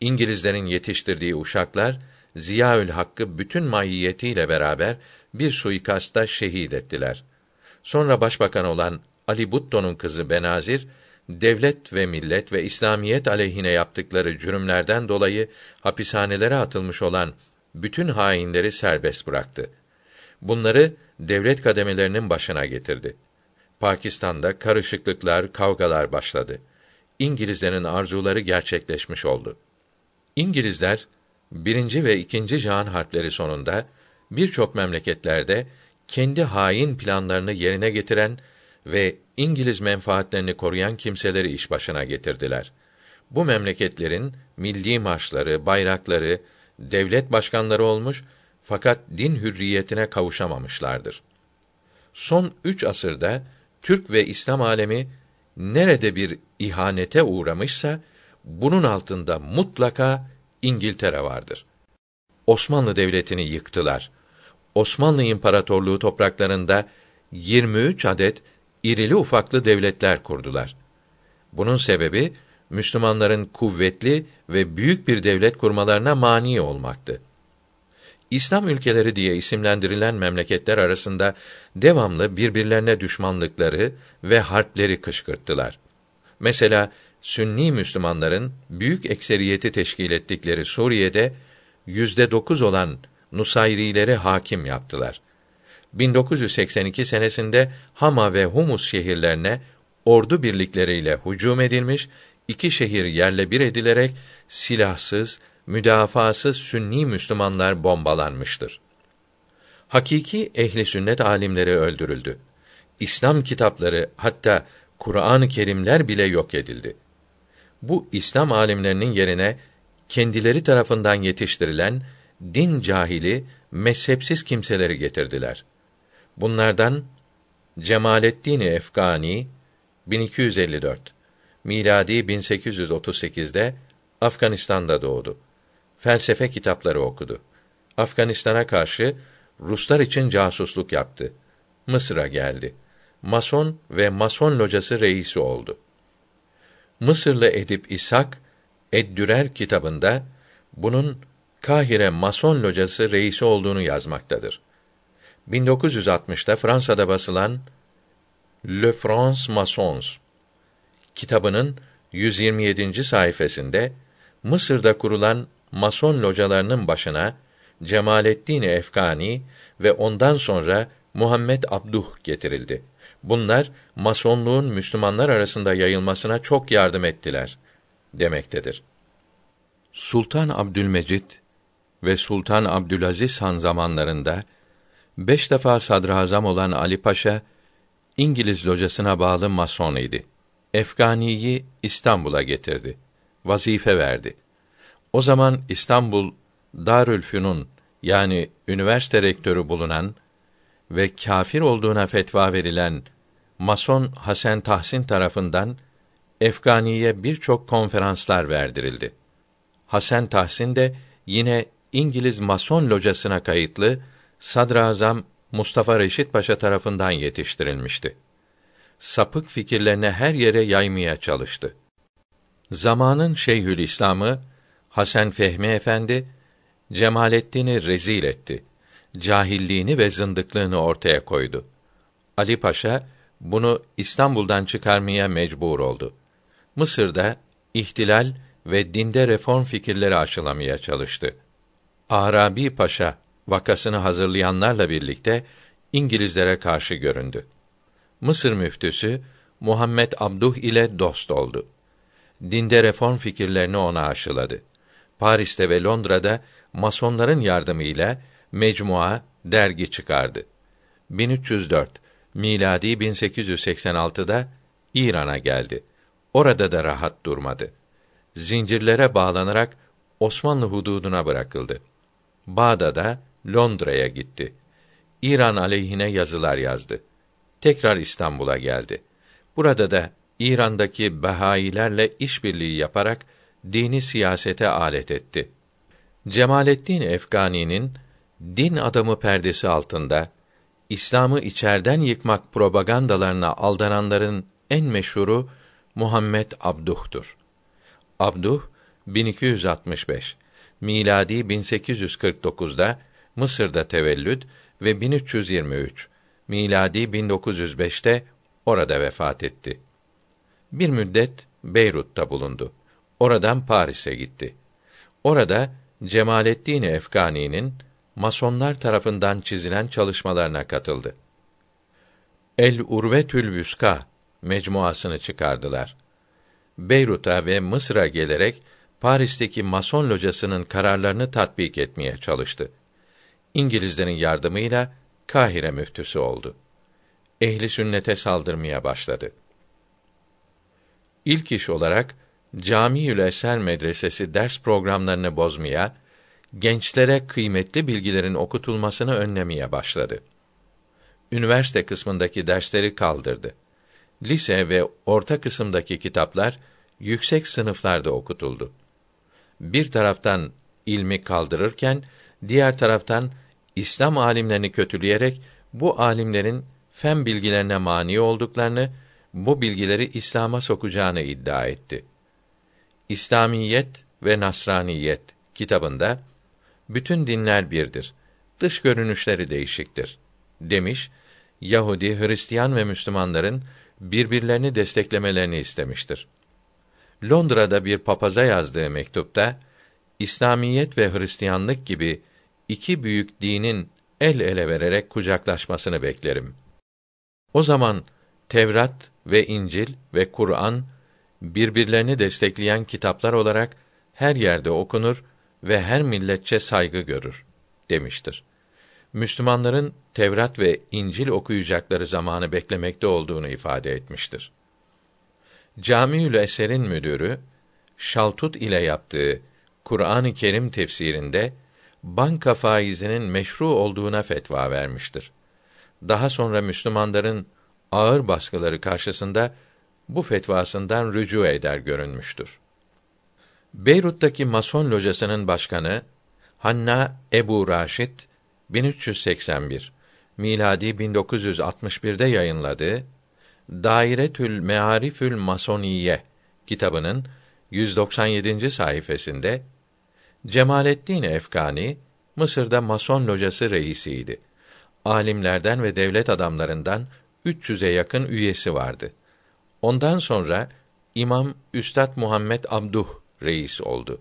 İngilizlerin yetiştirdiği uşaklar Ziyaül Hakk'ı bütün mahiyetiyle beraber bir suikasta şehit ettiler. Sonra başbakan olan Ali Butto'nun kızı Benazir devlet ve millet ve İslamiyet aleyhine yaptıkları cürümlerden dolayı hapishanelere atılmış olan bütün hainleri serbest bıraktı. Bunları devlet kademelerinin başına getirdi. Pakistan'da karışıklıklar, kavgalar başladı. İngilizlerin arzuları gerçekleşmiş oldu. İngilizler birinci ve ikinci Cihan harpleri sonunda birçok memleketlerde kendi hain planlarını yerine getiren ve İngiliz menfaatlerini koruyan kimseleri iş başına getirdiler. Bu memleketlerin milli marşları, bayrakları, devlet başkanları olmuş fakat din hürriyetine kavuşamamışlardır. Son üç asırda Türk ve İslam alemi nerede bir ihanete uğramışsa bunun altında mutlaka İngiltere vardır. Osmanlı devletini yıktılar. Osmanlı İmparatorluğu topraklarında 23 adet irili ufaklı devletler kurdular. Bunun sebebi Müslümanların kuvvetli ve büyük bir devlet kurmalarına mani olmaktı. İslam ülkeleri diye isimlendirilen memleketler arasında devamlı birbirlerine düşmanlıkları ve harpleri kışkırttılar. Mesela Sünni Müslümanların büyük ekseriyeti teşkil ettikleri Suriye'de yüzde dokuz olan Nusayrileri hakim yaptılar. 1982 senesinde Hama ve Humus şehirlerine ordu birlikleriyle hücum edilmiş, iki şehir yerle bir edilerek silahsız, müdafasız Sünni Müslümanlar bombalanmıştır. Hakiki ehli sünnet alimleri öldürüldü. İslam kitapları hatta Kur'an-ı Kerimler bile yok edildi. Bu İslam alimlerinin yerine kendileri tarafından yetiştirilen din cahili, mezhepsiz kimseleri getirdiler. Bunlardan Cemalettin Efgani 1254 miladi 1838'de Afganistan'da doğdu. Felsefe kitapları okudu. Afganistan'a karşı Ruslar için casusluk yaptı. Mısır'a geldi. Mason ve Mason locası reisi oldu. Mısırlı edip İshak Eddürer kitabında bunun Kahire Mason locası reisi olduğunu yazmaktadır. 1960'ta Fransa'da basılan Le France Masons kitabının 127. sayfasında Mısır'da kurulan Mason localarının başına Cemalettin Efkani ve ondan sonra Muhammed Abduh getirildi. Bunlar masonluğun Müslümanlar arasında yayılmasına çok yardım ettiler demektedir. Sultan Abdülmecit ve Sultan Abdülaziz Han zamanlarında beş defa sadrazam olan Ali Paşa İngiliz locasına bağlı mason idi. Efganiyi İstanbul'a getirdi. Vazife verdi. O zaman İstanbul Darülfünun yani üniversite rektörü bulunan ve kâfir olduğuna fetva verilen Mason Hasan Tahsin tarafından Efganiye birçok konferanslar verdirildi. Hasan Tahsin de yine İngiliz Mason locasına kayıtlı Sadrazam Mustafa Reşit Paşa tarafından yetiştirilmişti. Sapık fikirlerini her yere yaymaya çalıştı. Zamanın Şeyhül İslamı Hasan Fehmi Efendi Cemalettin'i rezil etti. Cahilliğini ve zındıklığını ortaya koydu. Ali Paşa bunu İstanbul'dan çıkarmaya mecbur oldu. Mısır'da ihtilal ve dinde reform fikirleri aşılamaya çalıştı. Arabi Paşa vakasını hazırlayanlarla birlikte İngilizlere karşı göründü. Mısır müftüsü Muhammed Abduh ile dost oldu. Dinde reform fikirlerini ona aşıladı. Paris'te ve Londra'da masonların yardımıyla mecmua dergi çıkardı. 1304 miladi 1886'da İran'a geldi. Orada da rahat durmadı. Zincirlere bağlanarak Osmanlı hududuna bırakıldı. Bağdat'a, Londra'ya gitti. İran aleyhine yazılar yazdı. Tekrar İstanbul'a geldi. Burada da İran'daki Bahailerle işbirliği yaparak dini siyasete alet etti. Cemalettin Efgani'nin din adamı perdesi altında İslam'ı içerden yıkmak propagandalarına aldananların en meşhuru Muhammed Abduh'tur. Abduh 1265 miladi 1849'da Mısır'da tevellüd ve 1323 miladi 1905'te orada vefat etti. Bir müddet Beyrut'ta bulundu. Oradan Paris'e gitti. Orada Cemalettin Efkani'nin masonlar tarafından çizilen çalışmalarına katıldı. El Urvetül Vüska mecmuasını çıkardılar. Beyrut'a ve Mısır'a gelerek Paris'teki Mason locasının kararlarını tatbik etmeye çalıştı. İngilizlerin yardımıyla Kahire müftüsü oldu. Ehli sünnete saldırmaya başladı. İlk iş olarak Camiül Eser Medresesi ders programlarını bozmaya, gençlere kıymetli bilgilerin okutulmasını önlemeye başladı. Üniversite kısmındaki dersleri kaldırdı. Lise ve orta kısımdaki kitaplar yüksek sınıflarda okutuldu. Bir taraftan ilmi kaldırırken diğer taraftan İslam alimlerini kötüleyerek bu alimlerin fen bilgilerine mani olduklarını, bu bilgileri İslam'a sokacağını iddia etti. İslamiyet ve Nasraniyet kitabında bütün dinler birdir. Dış görünüşleri değişiktir demiş. Yahudi, Hristiyan ve Müslümanların birbirlerini desteklemelerini istemiştir. Londra'da bir papaza yazdığı mektupta İslamiyet ve Hristiyanlık gibi iki büyük dinin el ele vererek kucaklaşmasını beklerim. O zaman Tevrat ve İncil ve Kur'an birbirlerini destekleyen kitaplar olarak her yerde okunur ve her milletçe saygı görür demiştir. Müslümanların Tevrat ve İncil okuyacakları zamanı beklemekte olduğunu ifade etmiştir. Camiül Eser'in müdürü Şaltut ile yaptığı Kur'an-ı Kerim tefsirinde banka faizinin meşru olduğuna fetva vermiştir. Daha sonra Müslümanların ağır baskıları karşısında bu fetvasından rücu eder görünmüştür. Beyrut'taki Mason locasının başkanı Hanna Ebu Raşid 1381 miladi 1961'de yayınladığı Dairetül Mearifül Masoniye kitabının 197. sayfasında Cemalettin Efkani Mısır'da Mason locası reisiydi. Alimlerden ve devlet adamlarından 300'e yakın üyesi vardı. Ondan sonra İmam Üstad Muhammed Abduh reis oldu.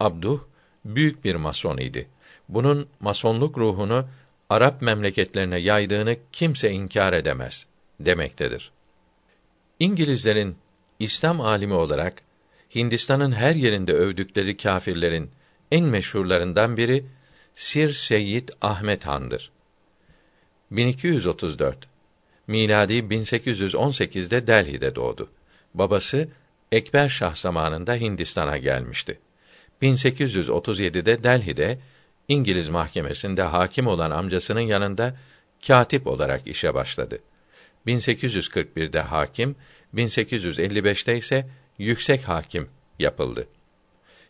Abduh büyük bir mason idi. Bunun masonluk ruhunu Arap memleketlerine yaydığını kimse inkar edemez demektedir. İngilizlerin İslam alimi olarak Hindistan'ın her yerinde övdükleri kâfirlerin en meşhurlarından biri Sir Seyyid Ahmet Han'dır. 1234 miladi 1818'de Delhi'de doğdu. Babası Ekber Şah zamanında Hindistan'a gelmişti. 1837'de Delhi'de İngiliz mahkemesinde hakim olan amcasının yanında katip olarak işe başladı. 1841'de hakim, 1855'te ise yüksek hakim yapıldı.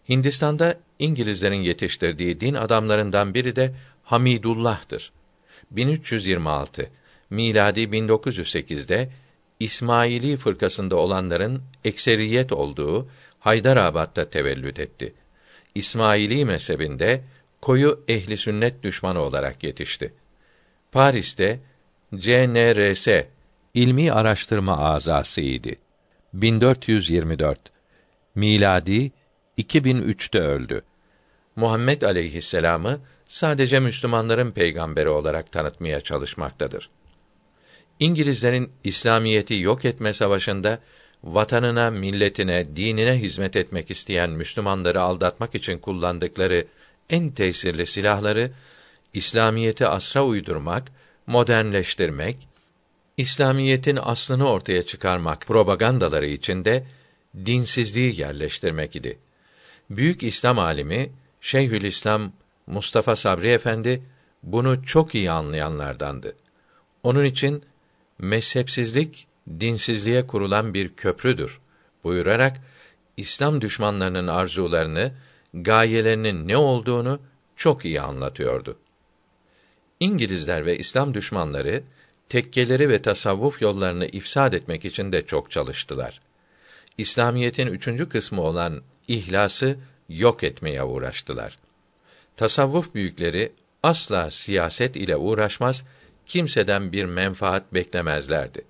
Hindistan'da İngilizlerin yetiştirdiği din adamlarından biri de Hamidullah'tır. 1326 miladi 1908'de İsmaili fırkasında olanların ekseriyet olduğu Haydarabad'da tevellüt etti. İsmaili mezhebinde koyu ehli sünnet düşmanı olarak yetişti. Paris'te CNRS ilmi araştırma azasıydı. 1424 miladi 2003'te öldü. Muhammed aleyhisselamı sadece Müslümanların peygamberi olarak tanıtmaya çalışmaktadır. İngilizlerin İslamiyeti yok etme savaşında vatanına, milletine, dinine hizmet etmek isteyen Müslümanları aldatmak için kullandıkları en tesirli silahları İslamiyeti asra uydurmak, modernleştirmek, İslamiyetin aslını ortaya çıkarmak propagandaları içinde dinsizliği yerleştirmek idi. Büyük İslam alimi Şeyhülislam Mustafa Sabri Efendi bunu çok iyi anlayanlardandı. Onun için mezhepsizlik dinsizliğe kurulan bir köprüdür buyurarak İslam düşmanlarının arzularını, gayelerinin ne olduğunu çok iyi anlatıyordu. İngilizler ve İslam düşmanları tekkeleri ve tasavvuf yollarını ifsad etmek için de çok çalıştılar. İslamiyetin üçüncü kısmı olan ihlası yok etmeye uğraştılar. Tasavvuf büyükleri asla siyaset ile uğraşmaz, kimseden bir menfaat beklemezlerdi.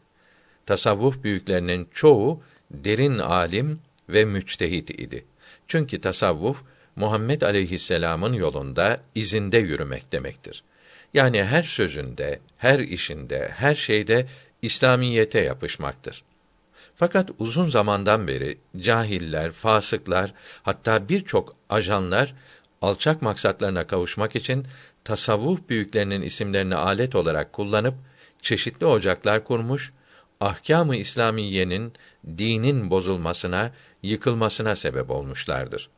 Tasavvuf büyüklerinin çoğu derin alim ve müçtehit idi. Çünkü tasavvuf Muhammed aleyhisselam'ın yolunda izinde yürümek demektir. Yani her sözünde, her işinde, her şeyde İslamiyete yapışmaktır. Fakat uzun zamandan beri cahiller, fasıklar, hatta birçok ajanlar alçak maksatlarına kavuşmak için tasavvuf büyüklerinin isimlerini alet olarak kullanıp çeşitli ocaklar kurmuş, ahkâm-ı İslamiyenin dinin bozulmasına, yıkılmasına sebep olmuşlardır.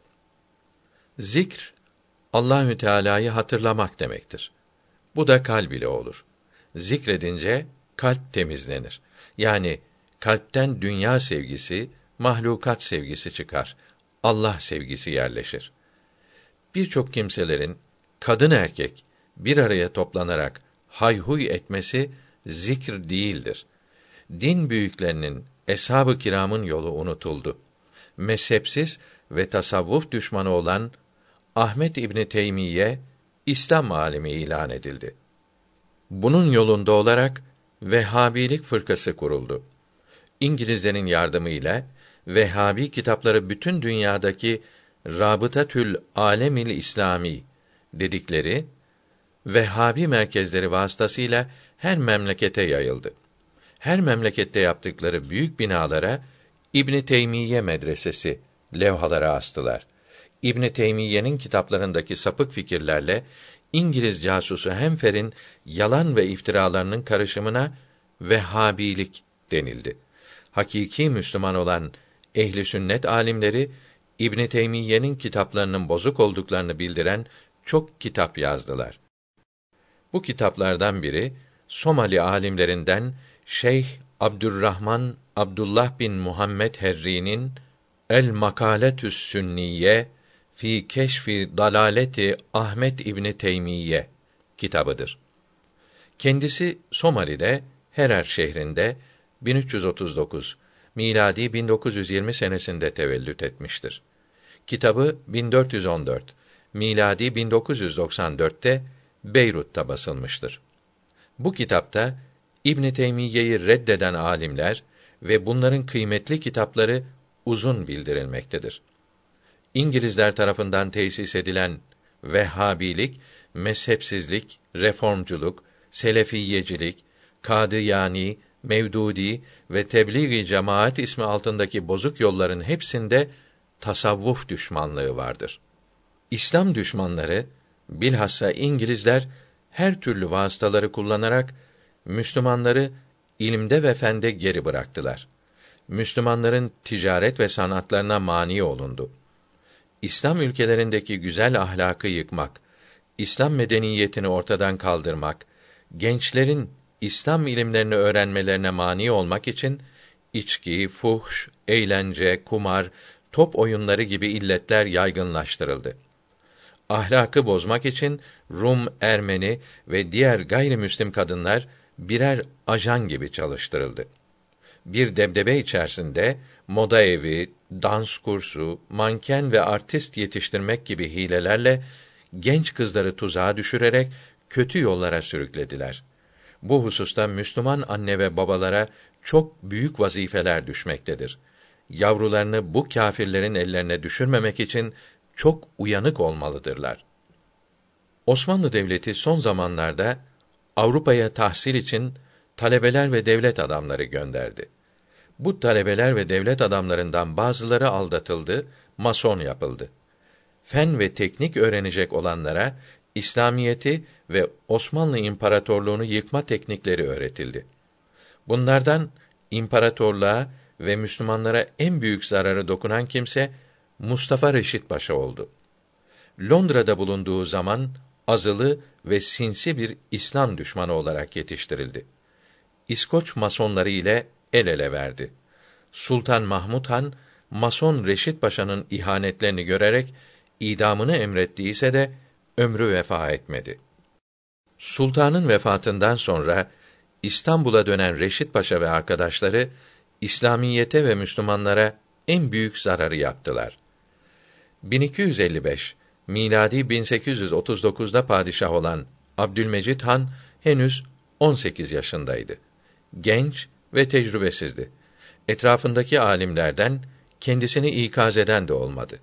Zikr Allahü Teala'yı hatırlamak demektir. Bu da kalb ile olur. Zikredince kalp temizlenir. Yani kalpten dünya sevgisi, mahlukat sevgisi çıkar. Allah sevgisi yerleşir. Birçok kimselerin kadın erkek bir araya toplanarak hayhuy etmesi zikr değildir. Din büyüklerinin, eshab-ı kiramın yolu unutuldu. Mezhepsiz ve tasavvuf düşmanı olan Ahmet İbni Teymiye İslam alimi ilan edildi. Bunun yolunda olarak Vehhabilik fırkası kuruldu. İngilizlerin yardımıyla Vehhabi kitapları bütün dünyadaki Rabıtatül Alemil İslami dedikleri Vehhabi merkezleri vasıtasıyla her memlekete yayıldı. Her memlekette yaptıkları büyük binalara İbn Teymiye medresesi levhalara astılar. İbn Teymiye'nin kitaplarındaki sapık fikirlerle İngiliz casusu Hemfer'in yalan ve iftiralarının karışımına Vehhabilik denildi. Hakiki Müslüman olan ehli sünnet alimleri İbn Teymiye'nin kitaplarının bozuk olduklarını bildiren çok kitap yazdılar. Bu kitaplardan biri Somali alimlerinden Şeyh Abdurrahman Abdullah bin Muhammed Herri'nin El Makaletü's Sünniye fi Keşfi Dalaleti Ahmet İbni Teymiye kitabıdır. Kendisi Somali'de Herer şehrinde 1339 miladi 1920 senesinde tevellüt etmiştir. Kitabı 1414 miladi 1994'te Beyrut'ta basılmıştır. Bu kitapta İbn Teymiye'yi reddeden alimler ve bunların kıymetli kitapları uzun bildirilmektedir. İngilizler tarafından tesis edilen Vehhabilik, mezhepsizlik, reformculuk, selefiyecilik, kadıyani, mevdudi ve tebliğ cemaat ismi altındaki bozuk yolların hepsinde tasavvuf düşmanlığı vardır. İslam düşmanları bilhassa İngilizler her türlü vasıtaları kullanarak Müslümanları ilimde ve fende geri bıraktılar. Müslümanların ticaret ve sanatlarına mani olundu. İslam ülkelerindeki güzel ahlakı yıkmak, İslam medeniyetini ortadan kaldırmak, gençlerin İslam ilimlerini öğrenmelerine mani olmak için içki, fuhş, eğlence, kumar, top oyunları gibi illetler yaygınlaştırıldı. Ahlakı bozmak için Rum, Ermeni ve diğer gayrimüslim kadınlar birer ajan gibi çalıştırıldı. Bir debdebe içerisinde moda evi, dans kursu, manken ve artist yetiştirmek gibi hilelerle genç kızları tuzağa düşürerek kötü yollara sürüklediler. Bu hususta Müslüman anne ve babalara çok büyük vazifeler düşmektedir. Yavrularını bu kâfirlerin ellerine düşürmemek için çok uyanık olmalıdırlar. Osmanlı Devleti son zamanlarda Avrupa'ya tahsil için talebeler ve devlet adamları gönderdi. Bu talebeler ve devlet adamlarından bazıları aldatıldı, mason yapıldı. Fen ve teknik öğrenecek olanlara İslamiyeti ve Osmanlı İmparatorluğunu yıkma teknikleri öğretildi. Bunlardan imparatorluğa ve Müslümanlara en büyük zararı dokunan kimse Mustafa Reşit Paşa oldu. Londra'da bulunduğu zaman azılı ve sinsi bir İslam düşmanı olarak yetiştirildi. İskoç masonları ile el ele verdi. Sultan Mahmud Han Mason Reşit Paşa'nın ihanetlerini görerek idamını emrettiyse de ömrü vefa etmedi. Sultanın vefatından sonra İstanbul'a dönen Reşit Paşa ve arkadaşları İslamiyete ve Müslümanlara en büyük zararı yaptılar. 1255 miladi 1839'da padişah olan Abdülmecid Han henüz 18 yaşındaydı. Genç ve tecrübesizdi. Etrafındaki alimlerden kendisini ikaz eden de olmadı.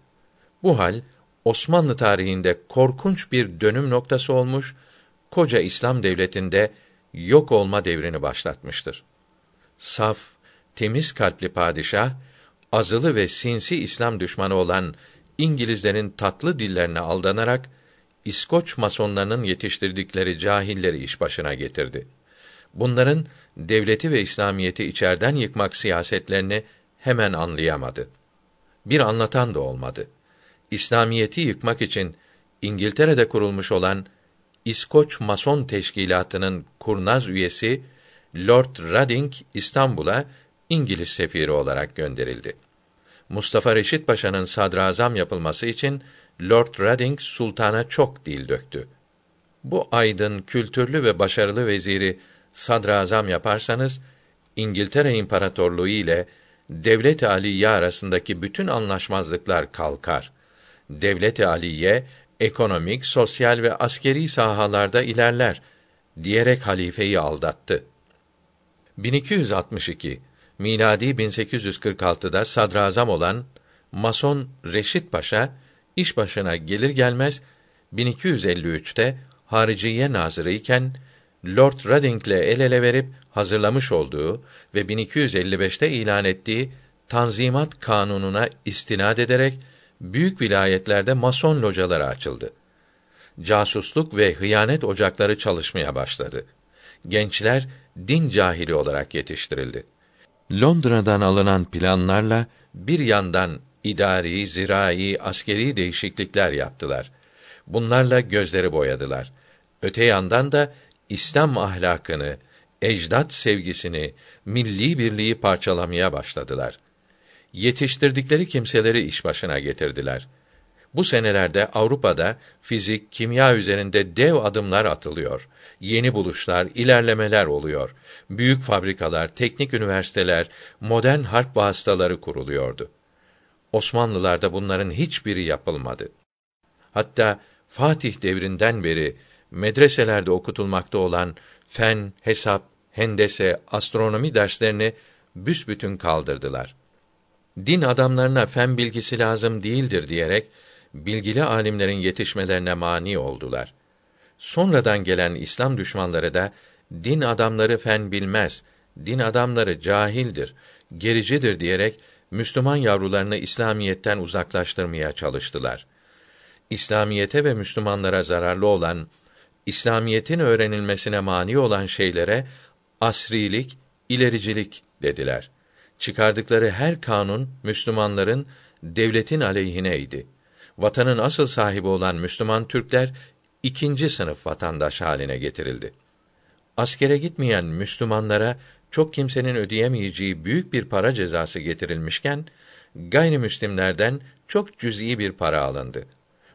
Bu hal Osmanlı tarihinde korkunç bir dönüm noktası olmuş, koca İslam devletinde yok olma devrini başlatmıştır. Saf, temiz kalpli padişah, azılı ve sinsi İslam düşmanı olan İngilizlerin tatlı dillerine aldanarak İskoç masonlarının yetiştirdikleri cahilleri iş başına getirdi. Bunların devleti ve İslamiyeti içerden yıkmak siyasetlerini hemen anlayamadı. Bir anlatan da olmadı. İslamiyeti yıkmak için İngiltere'de kurulmuş olan İskoç Mason Teşkilatı'nın kurnaz üyesi Lord Reading İstanbul'a İngiliz sefiri olarak gönderildi. Mustafa Reşit Paşa'nın sadrazam yapılması için Lord Reading sultana çok dil döktü. Bu aydın, kültürlü ve başarılı veziri sadrazam yaparsanız İngiltere İmparatorluğu ile Devlet-i Aliye arasındaki bütün anlaşmazlıklar kalkar. Devlet-i Aliye ekonomik, sosyal ve askeri sahalarda ilerler diyerek halifeyi aldattı. 1262 miladi 1846'da sadrazam olan Mason Reşit Paşa iş başına gelir gelmez 1253'te Hariciye Nazırı iken Lord Reading'le el ele verip hazırlamış olduğu ve 1255'te ilan ettiği Tanzimat Kanunu'na istinad ederek büyük vilayetlerde mason locaları açıldı. Casusluk ve hıyanet ocakları çalışmaya başladı. Gençler din cahili olarak yetiştirildi. Londra'dan alınan planlarla bir yandan idari, zirai, askeri değişiklikler yaptılar. Bunlarla gözleri boyadılar. Öte yandan da İslam ahlakını, ecdat sevgisini, milli birliği parçalamaya başladılar. Yetiştirdikleri kimseleri iş başına getirdiler. Bu senelerde Avrupa'da fizik, kimya üzerinde dev adımlar atılıyor. Yeni buluşlar, ilerlemeler oluyor. Büyük fabrikalar, teknik üniversiteler, modern harp vasıtaları kuruluyordu. Osmanlılarda bunların hiçbiri yapılmadı. Hatta Fatih devrinden beri medreselerde okutulmakta olan fen, hesap, hendese, astronomi derslerini büsbütün kaldırdılar. Din adamlarına fen bilgisi lazım değildir diyerek bilgili alimlerin yetişmelerine mani oldular. Sonradan gelen İslam düşmanları da din adamları fen bilmez, din adamları cahildir, gericidir diyerek Müslüman yavrularını İslamiyetten uzaklaştırmaya çalıştılar. İslamiyete ve Müslümanlara zararlı olan, İslamiyetin öğrenilmesine mani olan şeylere asrilik, ilericilik dediler. Çıkardıkları her kanun Müslümanların devletin aleyhineydi. Vatanın asıl sahibi olan Müslüman Türkler ikinci sınıf vatandaş haline getirildi. Askere gitmeyen Müslümanlara çok kimsenin ödeyemeyeceği büyük bir para cezası getirilmişken gayrimüslimlerden çok cüz'i bir para alındı.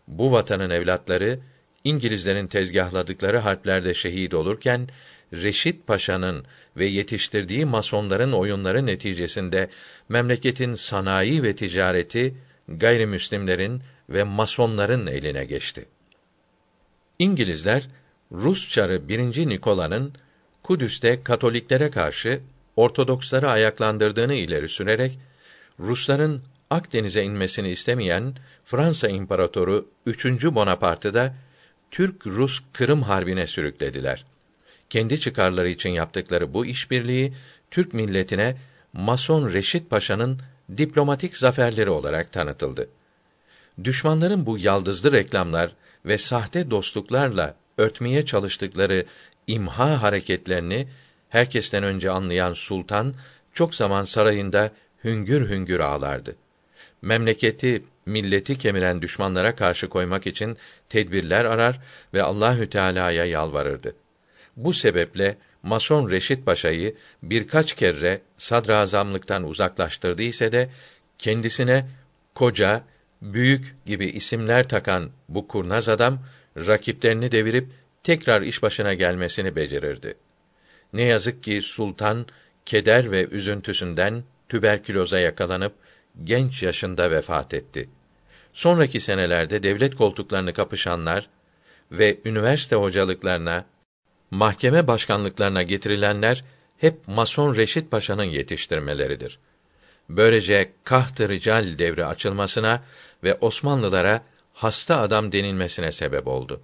Bu vatanın evlatları İngilizlerin tezgahladıkları harplerde şehit olurken Reşit Paşa'nın ve yetiştirdiği masonların oyunları neticesinde memleketin sanayi ve ticareti gayrimüslimlerin ve masonların eline geçti. İngilizler Rus çarı 1. Nikola'nın Kudüs'te Katoliklere karşı Ortodoksları ayaklandırdığını ileri sürerek Rusların Akdeniz'e inmesini istemeyen Fransa İmparatoru 3. Bonaparte'ı da Türk-Rus Kırım Harbi'ne sürüklediler. Kendi çıkarları için yaptıkları bu işbirliği Türk milletine Mason Reşit Paşa'nın diplomatik zaferleri olarak tanıtıldı. Düşmanların bu yaldızlı reklamlar ve sahte dostluklarla örtmeye çalıştıkları imha hareketlerini herkesten önce anlayan sultan çok zaman sarayında hüngür hüngür ağlardı. Memleketi, milleti kemiren düşmanlara karşı koymak için tedbirler arar ve Allahü Teala'ya yalvarırdı. Bu sebeple Mason Reşit Paşa'yı birkaç kere sadrazamlıktan uzaklaştırdı ise de kendisine koca, büyük gibi isimler takan bu kurnaz adam rakiplerini devirip tekrar iş başına gelmesini becerirdi. Ne yazık ki sultan keder ve üzüntüsünden tüberküloza yakalanıp genç yaşında vefat etti. Sonraki senelerde devlet koltuklarını kapışanlar ve üniversite hocalıklarına, mahkeme başkanlıklarına getirilenler hep Mason Reşit Paşa'nın yetiştirmeleridir. Böylece kaht-ı rical devri açılmasına ve Osmanlılara hasta adam denilmesine sebep oldu.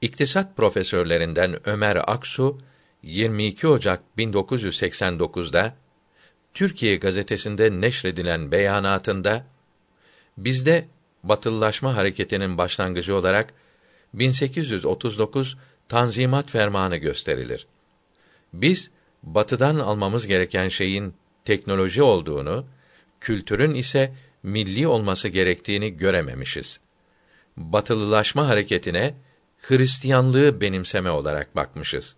İktisat profesörlerinden Ömer Aksu 22 Ocak 1989'da Türkiye gazetesinde neşredilen beyanatında bizde batılılaşma hareketinin başlangıcı olarak 1839 Tanzimat Fermanı gösterilir. Biz batıdan almamız gereken şeyin teknoloji olduğunu, kültürün ise milli olması gerektiğini görememişiz. Batılılaşma hareketine Hristiyanlığı benimseme olarak bakmışız.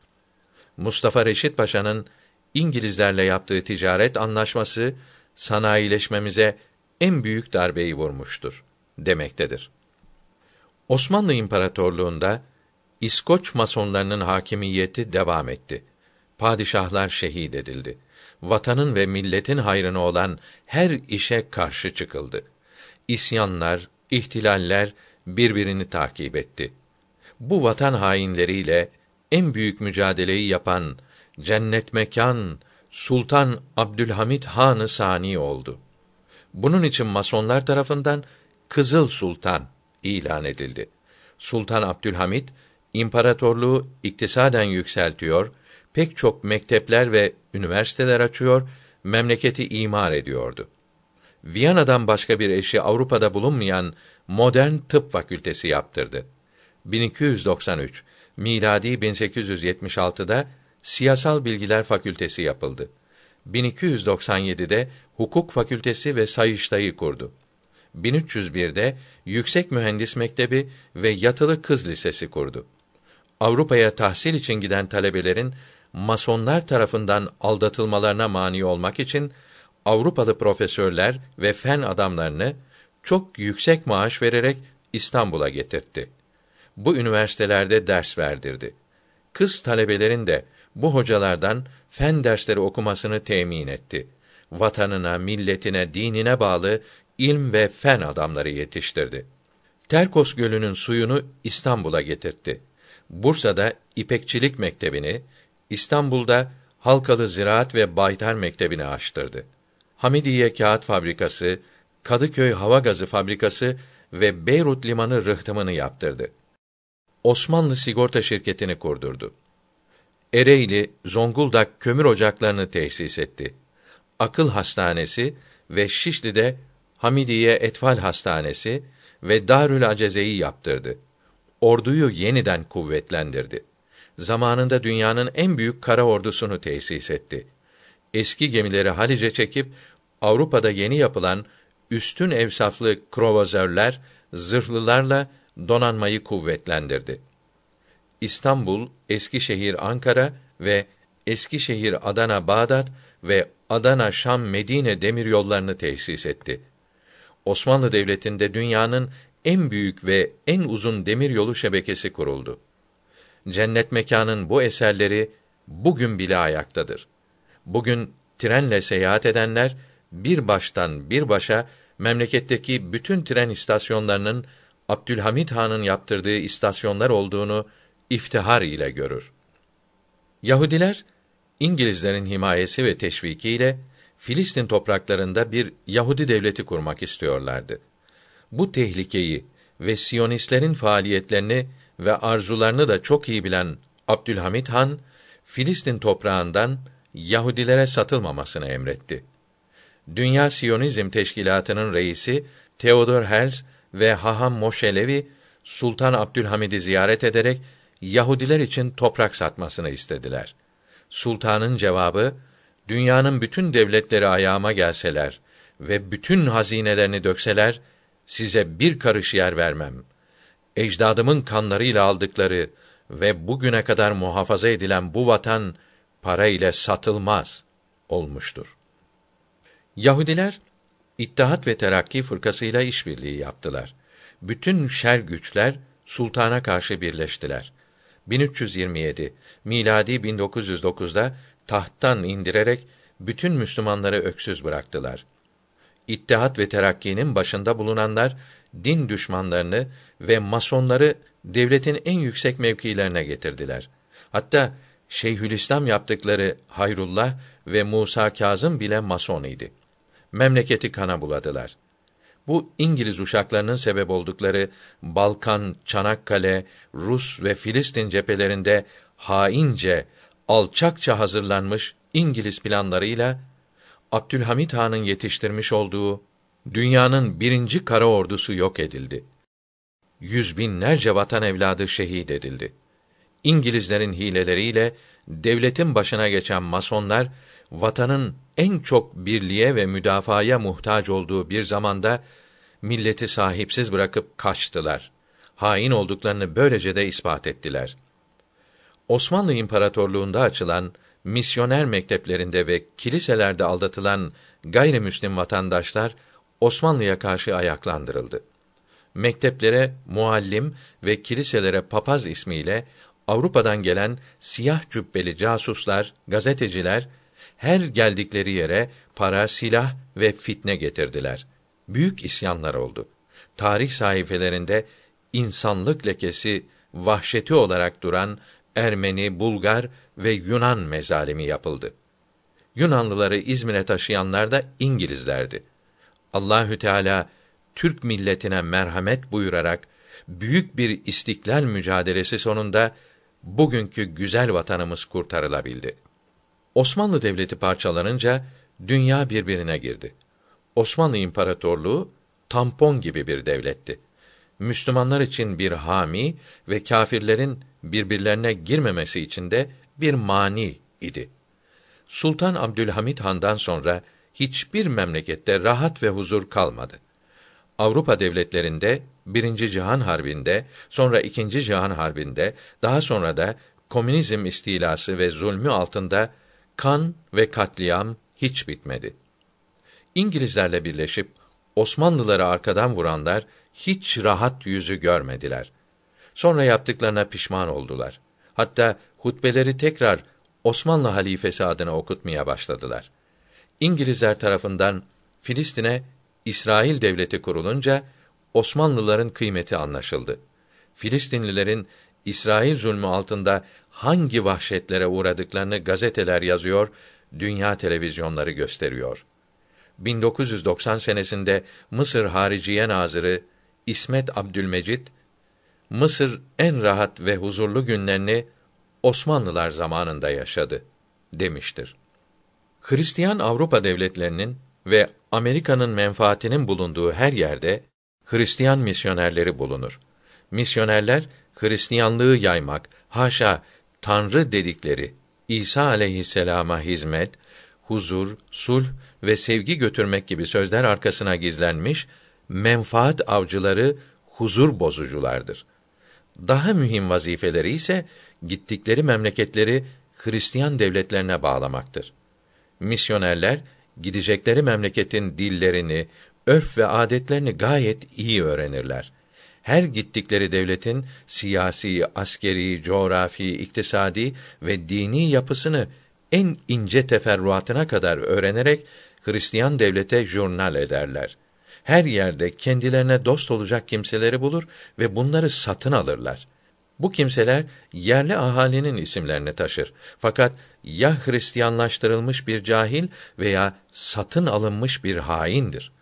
Mustafa Reşit Paşa'nın İngilizlerle yaptığı ticaret anlaşması sanayileşmemize en büyük darbeyi vurmuştur demektedir. Osmanlı İmparatorluğunda İskoç masonlarının hakimiyeti devam etti. Padişahlar şehit edildi. Vatanın ve milletin hayrına olan her işe karşı çıkıldı. İsyanlar, ihtilaller birbirini takip etti. Bu vatan hainleriyle en büyük mücadeleyi yapan cennet mekan Sultan Abdülhamit Hanı Sani oldu. Bunun için masonlar tarafından Kızıl Sultan ilan edildi. Sultan Abdülhamit imparatorluğu iktisaden yükseltiyor, pek çok mektepler ve üniversiteler açıyor, memleketi imar ediyordu. Viyana'dan başka bir eşi Avrupa'da bulunmayan modern tıp fakültesi yaptırdı. 1293 miladi 1876'da Siyasal Bilgiler Fakültesi yapıldı. 1297'de Hukuk Fakültesi ve Sayıştay'ı kurdu. 1301'de Yüksek Mühendis Mektebi ve Yatılı Kız Lisesi kurdu. Avrupa'ya tahsil için giden talebelerin masonlar tarafından aldatılmalarına mani olmak için Avrupalı profesörler ve fen adamlarını çok yüksek maaş vererek İstanbul'a getirtti. Bu üniversitelerde ders verdirdi. Kız talebelerin de bu hocalardan fen dersleri okumasını temin etti. Vatanına, milletine, dinine bağlı ilm ve fen adamları yetiştirdi. Terkos Gölü'nün suyunu İstanbul'a getirtti. Bursa'da İpekçilik Mektebi'ni, İstanbul'da Halkalı Ziraat ve Baytar Mektebi'ni açtırdı. Hamidiye Kağıt Fabrikası, Kadıköy Hava Gazı Fabrikası ve Beyrut Limanı rıhtımını yaptırdı. Osmanlı Sigorta Şirketi'ni kurdurdu. Ereğli, Zonguldak kömür ocaklarını tesis etti. Akıl Hastanesi ve Şişli'de Hamidiye Etfal Hastanesi ve Darül Aceze'yi yaptırdı. Orduyu yeniden kuvvetlendirdi. Zamanında dünyanın en büyük kara ordusunu tesis etti. Eski gemileri Halice çekip Avrupa'da yeni yapılan üstün evsaflı krovazörler, zırhlılarla donanmayı kuvvetlendirdi. İstanbul, Eskişehir, Ankara ve Eskişehir, Adana, Bağdat ve Adana, Şam, Medine demiryollarını tesis etti. Osmanlı Devleti'nde dünyanın en büyük ve en uzun demiryolu şebekesi kuruldu. Cennet mekanın bu eserleri bugün bile ayaktadır. Bugün trenle seyahat edenler bir baştan bir başa memleketteki bütün tren istasyonlarının Abdülhamit Han'ın yaptırdığı istasyonlar olduğunu iftihar ile görür. Yahudiler İngilizlerin himayesi ve teşvikiyle Filistin topraklarında bir Yahudi devleti kurmak istiyorlardı. Bu tehlikeyi ve Siyonistlerin faaliyetlerini ve arzularını da çok iyi bilen Abdülhamit Han, Filistin toprağından Yahudilere satılmamasını emretti. Dünya Siyonizm Teşkilatı'nın reisi Theodor Herzl ve Haham Moşelevi Sultan Abdülhamid'i ziyaret ederek Yahudiler için toprak satmasını istediler. Sultanın cevabı, dünyanın bütün devletleri ayağıma gelseler ve bütün hazinelerini dökseler, size bir karış yer vermem. Ecdadımın kanlarıyla aldıkları ve bugüne kadar muhafaza edilen bu vatan, para ile satılmaz olmuştur. Yahudiler, İttihat ve Terakki fırkasıyla işbirliği yaptılar. Bütün şer güçler sultana karşı birleştiler. 1327 miladi 1909'da tahttan indirerek bütün Müslümanları öksüz bıraktılar. İttihat ve Terakki'nin başında bulunanlar din düşmanlarını ve masonları devletin en yüksek mevkilerine getirdiler. Hatta Şeyhülislam yaptıkları Hayrullah ve Musa Kazım bile mason idi. Memleketi kana buladılar. Bu İngiliz uşaklarının sebep oldukları Balkan, Çanakkale, Rus ve Filistin cephelerinde haince, alçakça hazırlanmış İngiliz planlarıyla Abdülhamit Han'ın yetiştirmiş olduğu dünyanın birinci kara ordusu yok edildi. Yüz binlerce vatan evladı şehit edildi. İngilizlerin hileleriyle devletin başına geçen masonlar vatanın en çok birliğe ve müdafaya muhtaç olduğu bir zamanda milleti sahipsiz bırakıp kaçtılar. Hain olduklarını böylece de ispat ettiler. Osmanlı İmparatorluğunda açılan misyoner mekteplerinde ve kiliselerde aldatılan gayrimüslim vatandaşlar Osmanlı'ya karşı ayaklandırıldı. Mekteplere muallim ve kiliselere papaz ismiyle Avrupa'dan gelen siyah cübbeli casuslar, gazeteciler her geldikleri yere para, silah ve fitne getirdiler. Büyük isyanlar oldu. Tarih sayfelerinde insanlık lekesi vahşeti olarak duran Ermeni, Bulgar ve Yunan mezalimi yapıldı. Yunanlıları İzmir'e taşıyanlar da İngilizlerdi. Allahü Teala Türk milletine merhamet buyurarak büyük bir istiklal mücadelesi sonunda bugünkü güzel vatanımız kurtarılabildi. Osmanlı Devleti parçalanınca dünya birbirine girdi. Osmanlı İmparatorluğu tampon gibi bir devletti. Müslümanlar için bir hami ve kâfirlerin birbirlerine girmemesi için de bir mani idi. Sultan Abdülhamit Han'dan sonra hiçbir memlekette rahat ve huzur kalmadı. Avrupa devletlerinde Birinci Cihan Harbi'nde, sonra İkinci Cihan Harbi'nde, daha sonra da komünizm istilası ve zulmü altında kan ve katliam hiç bitmedi. İngilizlerle birleşip Osmanlıları arkadan vuranlar hiç rahat yüzü görmediler. Sonra yaptıklarına pişman oldular. Hatta hutbeleri tekrar Osmanlı halifesi adına okutmaya başladılar. İngilizler tarafından Filistin'e İsrail devleti kurulunca Osmanlıların kıymeti anlaşıldı. Filistinlilerin İsrail zulmü altında hangi vahşetlere uğradıklarını gazeteler yazıyor, dünya televizyonları gösteriyor. 1990 senesinde Mısır Hariciye Nazırı İsmet Abdülmecit Mısır en rahat ve huzurlu günlerini Osmanlılar zamanında yaşadı demiştir. Hristiyan Avrupa devletlerinin ve Amerika'nın menfaatinin bulunduğu her yerde Hristiyan misyonerleri bulunur. Misyonerler Hristiyanlığı yaymak, haşa Tanrı dedikleri İsa aleyhisselama hizmet, huzur, sulh ve sevgi götürmek gibi sözler arkasına gizlenmiş menfaat avcıları, huzur bozuculardır. Daha mühim vazifeleri ise gittikleri memleketleri Hristiyan devletlerine bağlamaktır. Misyonerler gidecekleri memleketin dillerini, örf ve adetlerini gayet iyi öğrenirler. Her gittikleri devletin siyasi, askeri, coğrafi, iktisadi ve dini yapısını en ince teferruatına kadar öğrenerek Hristiyan devlete jurnal ederler. Her yerde kendilerine dost olacak kimseleri bulur ve bunları satın alırlar. Bu kimseler yerli ahalinin isimlerini taşır. Fakat ya Hristiyanlaştırılmış bir cahil veya satın alınmış bir haindir.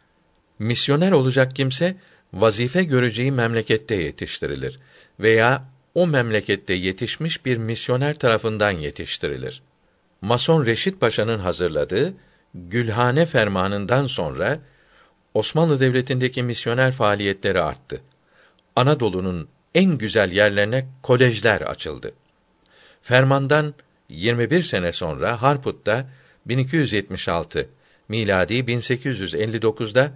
Misyoner olacak kimse vazife göreceği memlekette yetiştirilir veya o memlekette yetişmiş bir misyoner tarafından yetiştirilir. Mason Reşit Paşa'nın hazırladığı Gülhane fermanından sonra Osmanlı Devleti'ndeki misyoner faaliyetleri arttı. Anadolu'nun en güzel yerlerine kolejler açıldı. Fermandan 21 sene sonra Harput'ta 1276 miladi 1859'da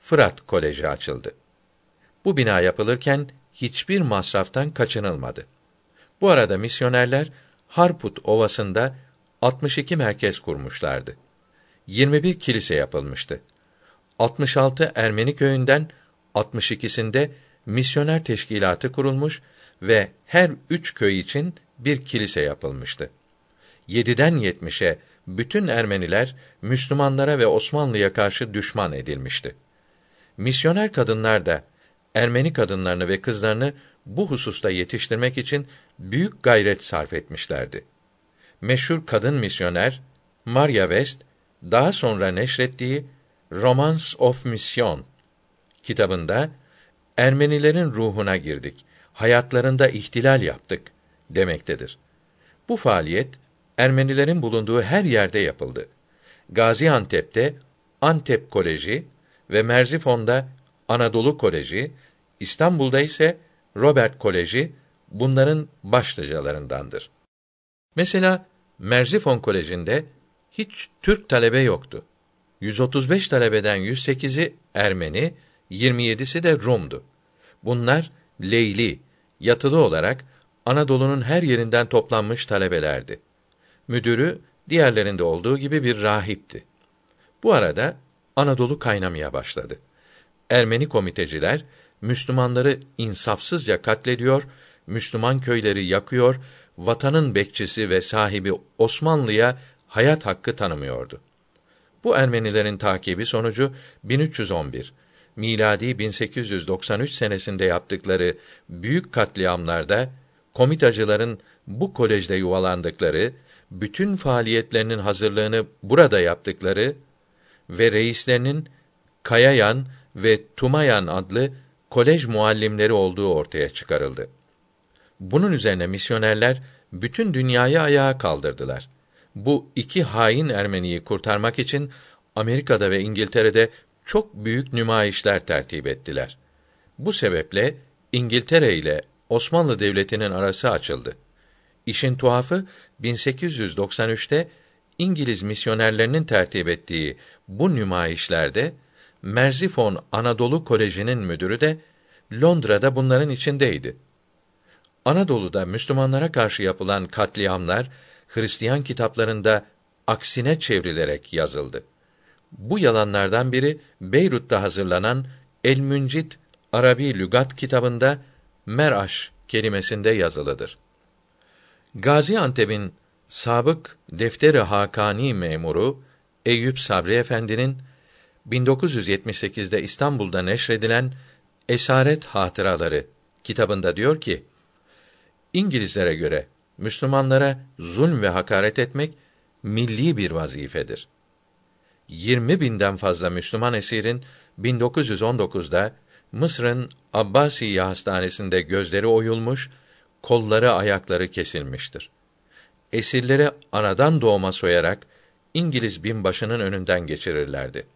Fırat Koleji açıldı. Bu bina yapılırken hiçbir masraftan kaçınılmadı. Bu arada misyonerler Harput Ovası'nda 62 merkez kurmuşlardı. 21 kilise yapılmıştı. 66 Ermeni köyünden 62'sinde misyoner teşkilatı kurulmuş ve her üç köy için bir kilise yapılmıştı. Yediden yetmişe bütün Ermeniler Müslümanlara ve Osmanlı'ya karşı düşman edilmişti. Misyoner kadınlar da Ermeni kadınlarını ve kızlarını bu hususta yetiştirmek için büyük gayret sarf etmişlerdi. Meşhur kadın misyoner Maria West daha sonra neşrettiği Romance of Mission kitabında Ermenilerin ruhuna girdik, hayatlarında ihtilal yaptık demektedir. Bu faaliyet Ermenilerin bulunduğu her yerde yapıldı. Gaziantep'te Antep Koleji ve Merzifon'da Anadolu Koleji, İstanbul'da ise Robert Koleji bunların başlıcalarındandır. Mesela Merzifon Koleji'nde hiç Türk talebe yoktu. 135 talebeden 108'i Ermeni, 27'si de Rum'du. Bunlar Leyli, yatılı olarak Anadolu'nun her yerinden toplanmış talebelerdi. Müdürü diğerlerinde olduğu gibi bir rahipti. Bu arada Anadolu kaynamaya başladı. Ermeni komiteciler Müslümanları insafsızca katlediyor, Müslüman köyleri yakıyor, vatanın bekçisi ve sahibi Osmanlı'ya hayat hakkı tanımıyordu. Bu Ermenilerin takibi sonucu 1311 miladi 1893 senesinde yaptıkları büyük katliamlarda komitacıların bu kolejde yuvalandıkları, bütün faaliyetlerinin hazırlığını burada yaptıkları ve reislerinin Kayayan ve Tumayan adlı kolej muallimleri olduğu ortaya çıkarıldı. Bunun üzerine misyonerler bütün dünyayı ayağa kaldırdılar. Bu iki hain Ermeniyi kurtarmak için Amerika'da ve İngiltere'de çok büyük nümayişler tertip ettiler. Bu sebeple İngiltere ile Osmanlı Devleti'nin arası açıldı. İşin tuhafı 1893'te İngiliz misyonerlerinin tertip ettiği bu nümayişlerde Merzifon Anadolu Koleji'nin müdürü de Londra'da bunların içindeydi. Anadolu'da Müslümanlara karşı yapılan katliamlar Hristiyan kitaplarında aksine çevrilerek yazıldı. Bu yalanlardan biri Beyrut'ta hazırlanan El Müncit Arabi Lügat kitabında meraş kelimesinde yazılıdır. Gaziantep'in sabık Defteri Hakani memuru Eyüp Sabri Efendi'nin 1978'de İstanbul'da neşredilen Esaret Hatıraları kitabında diyor ki: İngilizlere göre Müslümanlara zulm ve hakaret etmek milli bir vazifedir. 20 binden fazla Müslüman esirin 1919'da Mısır'ın Abbasiye hastanesinde gözleri oyulmuş, kolları ayakları kesilmiştir. Esirleri anadan doğma soyarak İngiliz binbaşının önünden geçirirlerdi.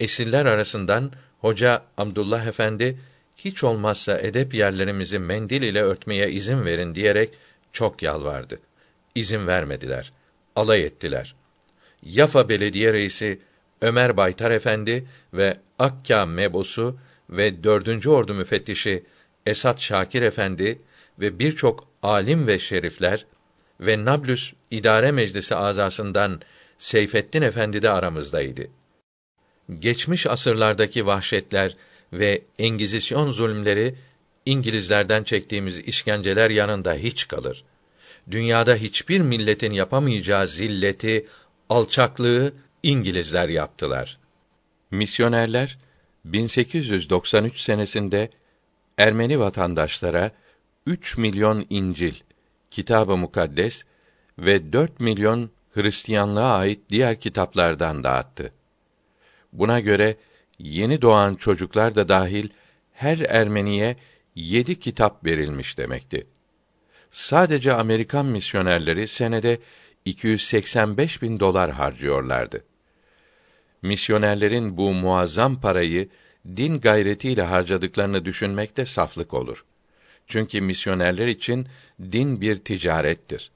Esirler arasından Hoca Abdullah Efendi hiç olmazsa edep yerlerimizi mendil ile örtmeye izin verin diyerek çok yalvardı. İzin vermediler. Alay ettiler. Yafa Belediye Reisi Ömer Baytar Efendi ve Akka Mebosu ve dördüncü Ordu Müfettişi Esat Şakir Efendi ve birçok alim ve şerifler ve Nablus İdare Meclisi azasından Seyfettin Efendi de aramızdaydı. Geçmiş asırlardaki vahşetler ve Engizisyon zulümleri İngilizlerden çektiğimiz işkenceler yanında hiç kalır. Dünyada hiçbir milletin yapamayacağı zilleti, alçaklığı İngilizler yaptılar. Misyonerler 1893 senesinde Ermeni vatandaşlara 3 milyon İncil, Kitab-ı Mukaddes ve 4 milyon Hristiyanlığa ait diğer kitaplardan dağıttı. Buna göre yeni doğan çocuklar da dahil her Ermeniye yedi kitap verilmiş demekti. Sadece Amerikan misyonerleri senede 285 bin dolar harcıyorlardı. Misyonerlerin bu muazzam parayı din gayretiyle harcadıklarını düşünmek de saflık olur. Çünkü misyonerler için din bir ticarettir.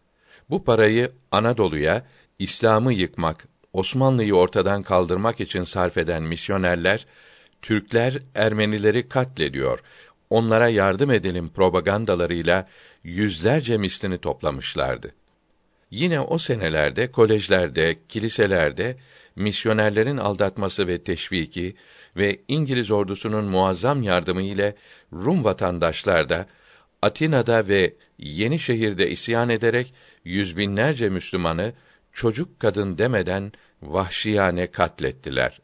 Bu parayı Anadolu'ya İslam'ı yıkmak, Osmanlı'yı ortadan kaldırmak için sarf eden misyonerler Türkler Ermenileri katlediyor. Onlara yardım edelim propagandalarıyla yüzlerce mislini toplamışlardı. Yine o senelerde kolejlerde, kiliselerde misyonerlerin aldatması ve teşviki ve İngiliz ordusunun muazzam yardımı ile Rum vatandaşlar da Atina'da ve Yenişehir'de isyan ederek yüz binlerce Müslümanı çocuk kadın demeden vahşiyane katlettiler.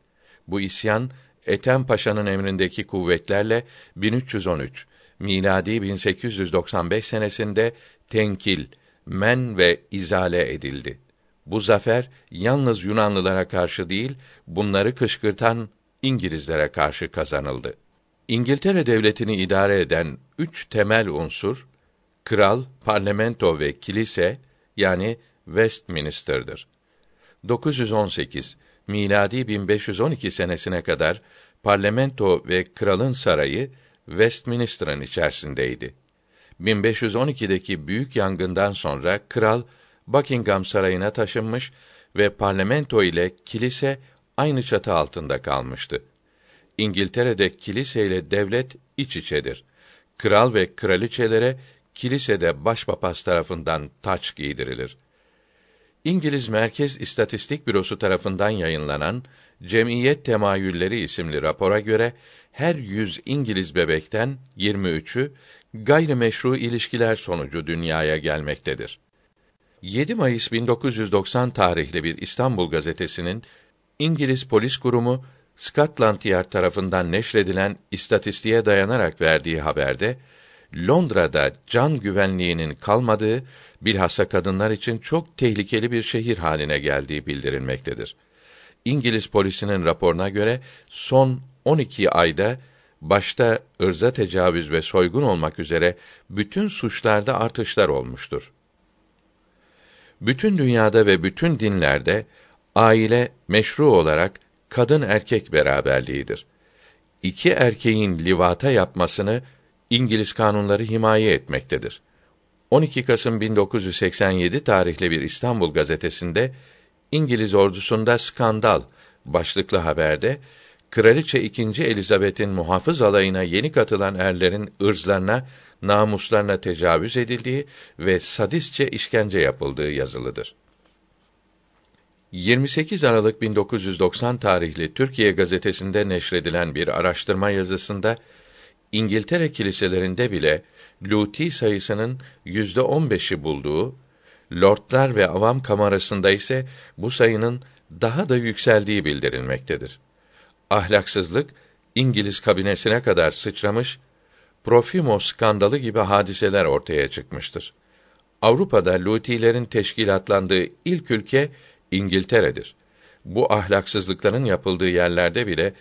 Bu isyan Ethem Paşa'nın emrindeki kuvvetlerle 1313 miladi 1895 senesinde tenkil, men ve izale edildi. Bu zafer yalnız Yunanlılara karşı değil, bunları kışkırtan İngilizlere karşı kazanıldı. İngiltere devletini idare eden üç temel unsur, kral, parlamento ve kilise yani Westminster'dır. 918 miladi 1512 senesine kadar parlamento ve kralın sarayı Westminster'ın içerisindeydi. 1512'deki büyük yangından sonra kral Buckingham sarayına taşınmış ve parlamento ile kilise aynı çatı altında kalmıştı. İngiltere'de kilise ile devlet iç içedir. Kral ve kraliçelere kilisede başpapaz tarafından taç giydirilir. İngiliz Merkez İstatistik Bürosu tarafından yayınlanan Cemiyet Temayülleri isimli rapora göre her 100 İngiliz bebekten 23'ü gayrimeşru ilişkiler sonucu dünyaya gelmektedir. 7 Mayıs 1990 tarihli bir İstanbul gazetesinin İngiliz Polis Kurumu Scotland Yard tarafından neşredilen istatistiğe dayanarak verdiği haberde Londra'da can güvenliğinin kalmadığı, bilhassa kadınlar için çok tehlikeli bir şehir haline geldiği bildirilmektedir. İngiliz polisinin raporuna göre son 12 ayda başta ırza tecavüz ve soygun olmak üzere bütün suçlarda artışlar olmuştur. Bütün dünyada ve bütün dinlerde aile meşru olarak kadın erkek beraberliğidir. İki erkeğin livata yapmasını İngiliz kanunları himaye etmektedir. 12 Kasım 1987 tarihli bir İstanbul gazetesinde İngiliz ordusunda skandal başlıklı haberde Kraliçe 2. Elizabeth'in muhafız alayına yeni katılan erlerin ırzlarına, namuslarına tecavüz edildiği ve sadistçe işkence yapıldığı yazılıdır. 28 Aralık 1990 tarihli Türkiye gazetesinde neşredilen bir araştırma yazısında İngiltere kiliselerinde bile luti sayısının yüzde on beşi bulduğu, lordlar ve avam kamerasında ise bu sayının daha da yükseldiği bildirilmektedir. Ahlaksızlık İngiliz kabinesine kadar sıçramış, Profimo skandalı gibi hadiseler ortaya çıkmıştır. Avrupa'da lutilerin teşkilatlandığı ilk ülke İngiltere'dir. Bu ahlaksızlıkların yapıldığı yerlerde bile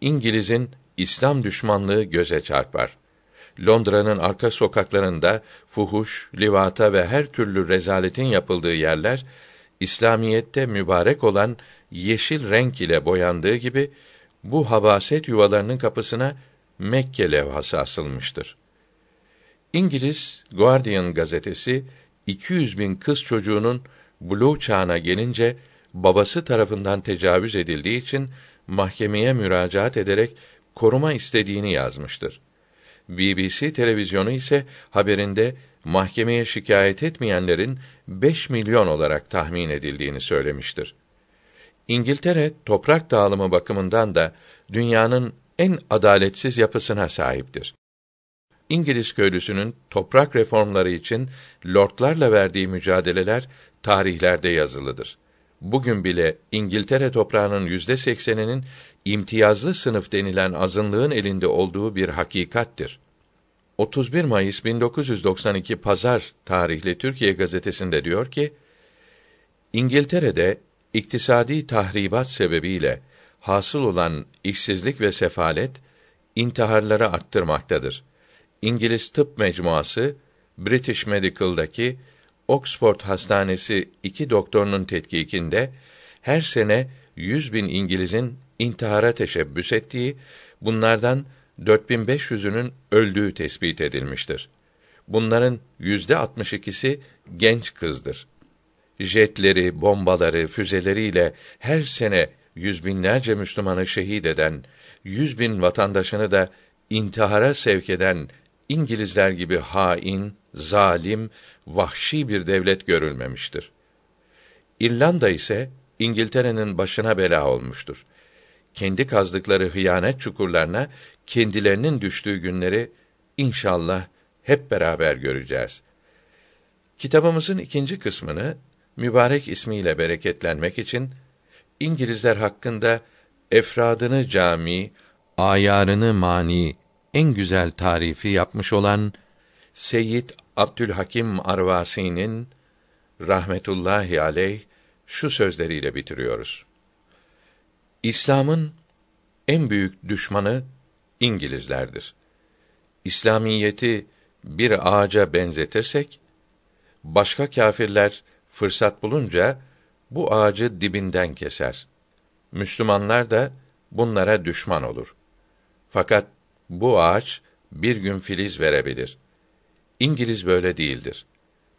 İngiliz'in İslam düşmanlığı göze çarpar. Londra'nın arka sokaklarında fuhuş, livata ve her türlü rezaletin yapıldığı yerler İslamiyette mübarek olan yeşil renk ile boyandığı gibi bu habaset yuvalarının kapısına Mekke levhası asılmıştır. İngiliz Guardian gazetesi 200 bin kız çocuğunun buluğ çağına gelince babası tarafından tecavüz edildiği için mahkemeye müracaat ederek koruma istediğini yazmıştır. BBC televizyonu ise haberinde mahkemeye şikayet etmeyenlerin 5 milyon olarak tahmin edildiğini söylemiştir. İngiltere toprak dağılımı bakımından da dünyanın en adaletsiz yapısına sahiptir. İngiliz köylüsünün toprak reformları için lordlarla verdiği mücadeleler tarihlerde yazılıdır. Bugün bile İngiltere toprağının yüzde sekseninin imtiyazlı sınıf denilen azınlığın elinde olduğu bir hakikattir. 31 Mayıs 1992 Pazar tarihli Türkiye gazetesinde diyor ki, İngiltere'de iktisadi tahribat sebebiyle hasıl olan işsizlik ve sefalet intiharları arttırmaktadır. İngiliz Tıp Mecmuası British Medical'daki Oxford Hastanesi iki doktorunun tetkikinde her sene 100 bin İngiliz'in intihara teşebbüs ettiği, bunlardan 4500'ünün öldüğü tespit edilmiştir. Bunların yüzde 62'si genç kızdır. Jetleri, bombaları, füzeleriyle her sene yüz binlerce Müslümanı şehit eden, yüz bin vatandaşını da intihara sevk eden İngilizler gibi hain, zalim, vahşi bir devlet görülmemiştir. İrlanda ise İngiltere'nin başına bela olmuştur. Kendi kazdıkları hıyanet çukurlarına kendilerinin düştüğü günleri inşallah hep beraber göreceğiz. Kitabımızın ikinci kısmını mübarek ismiyle bereketlenmek için İngilizler hakkında efradını cami, ayarını mani en güzel tarifi yapmış olan Seyyid Abdülhakim Arvasi'nin rahmetullahi aleyh şu sözleriyle bitiriyoruz. İslam'ın en büyük düşmanı İngilizlerdir. İslamiyeti bir ağaca benzetirsek, başka kâfirler fırsat bulunca bu ağacı dibinden keser. Müslümanlar da bunlara düşman olur. Fakat bu ağaç bir gün filiz verebilir. İngiliz böyle değildir.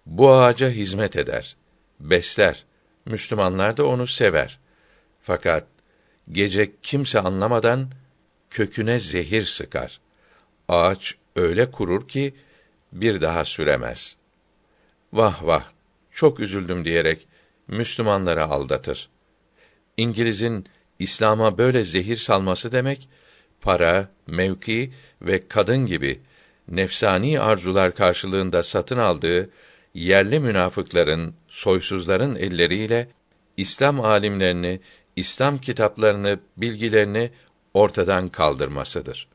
Bu ağaca hizmet eder, besler. Müslümanlar da onu sever. Fakat gece kimse anlamadan köküne zehir sıkar. Ağaç öyle kurur ki bir daha süremez. Vah vah, çok üzüldüm diyerek Müslümanları aldatır. İngiliz'in İslam'a böyle zehir salması demek, para, mevki ve kadın gibi nefsani arzular karşılığında satın aldığı yerli münafıkların, soysuzların elleriyle İslam alimlerini, İslam kitaplarını, bilgilerini ortadan kaldırmasıdır.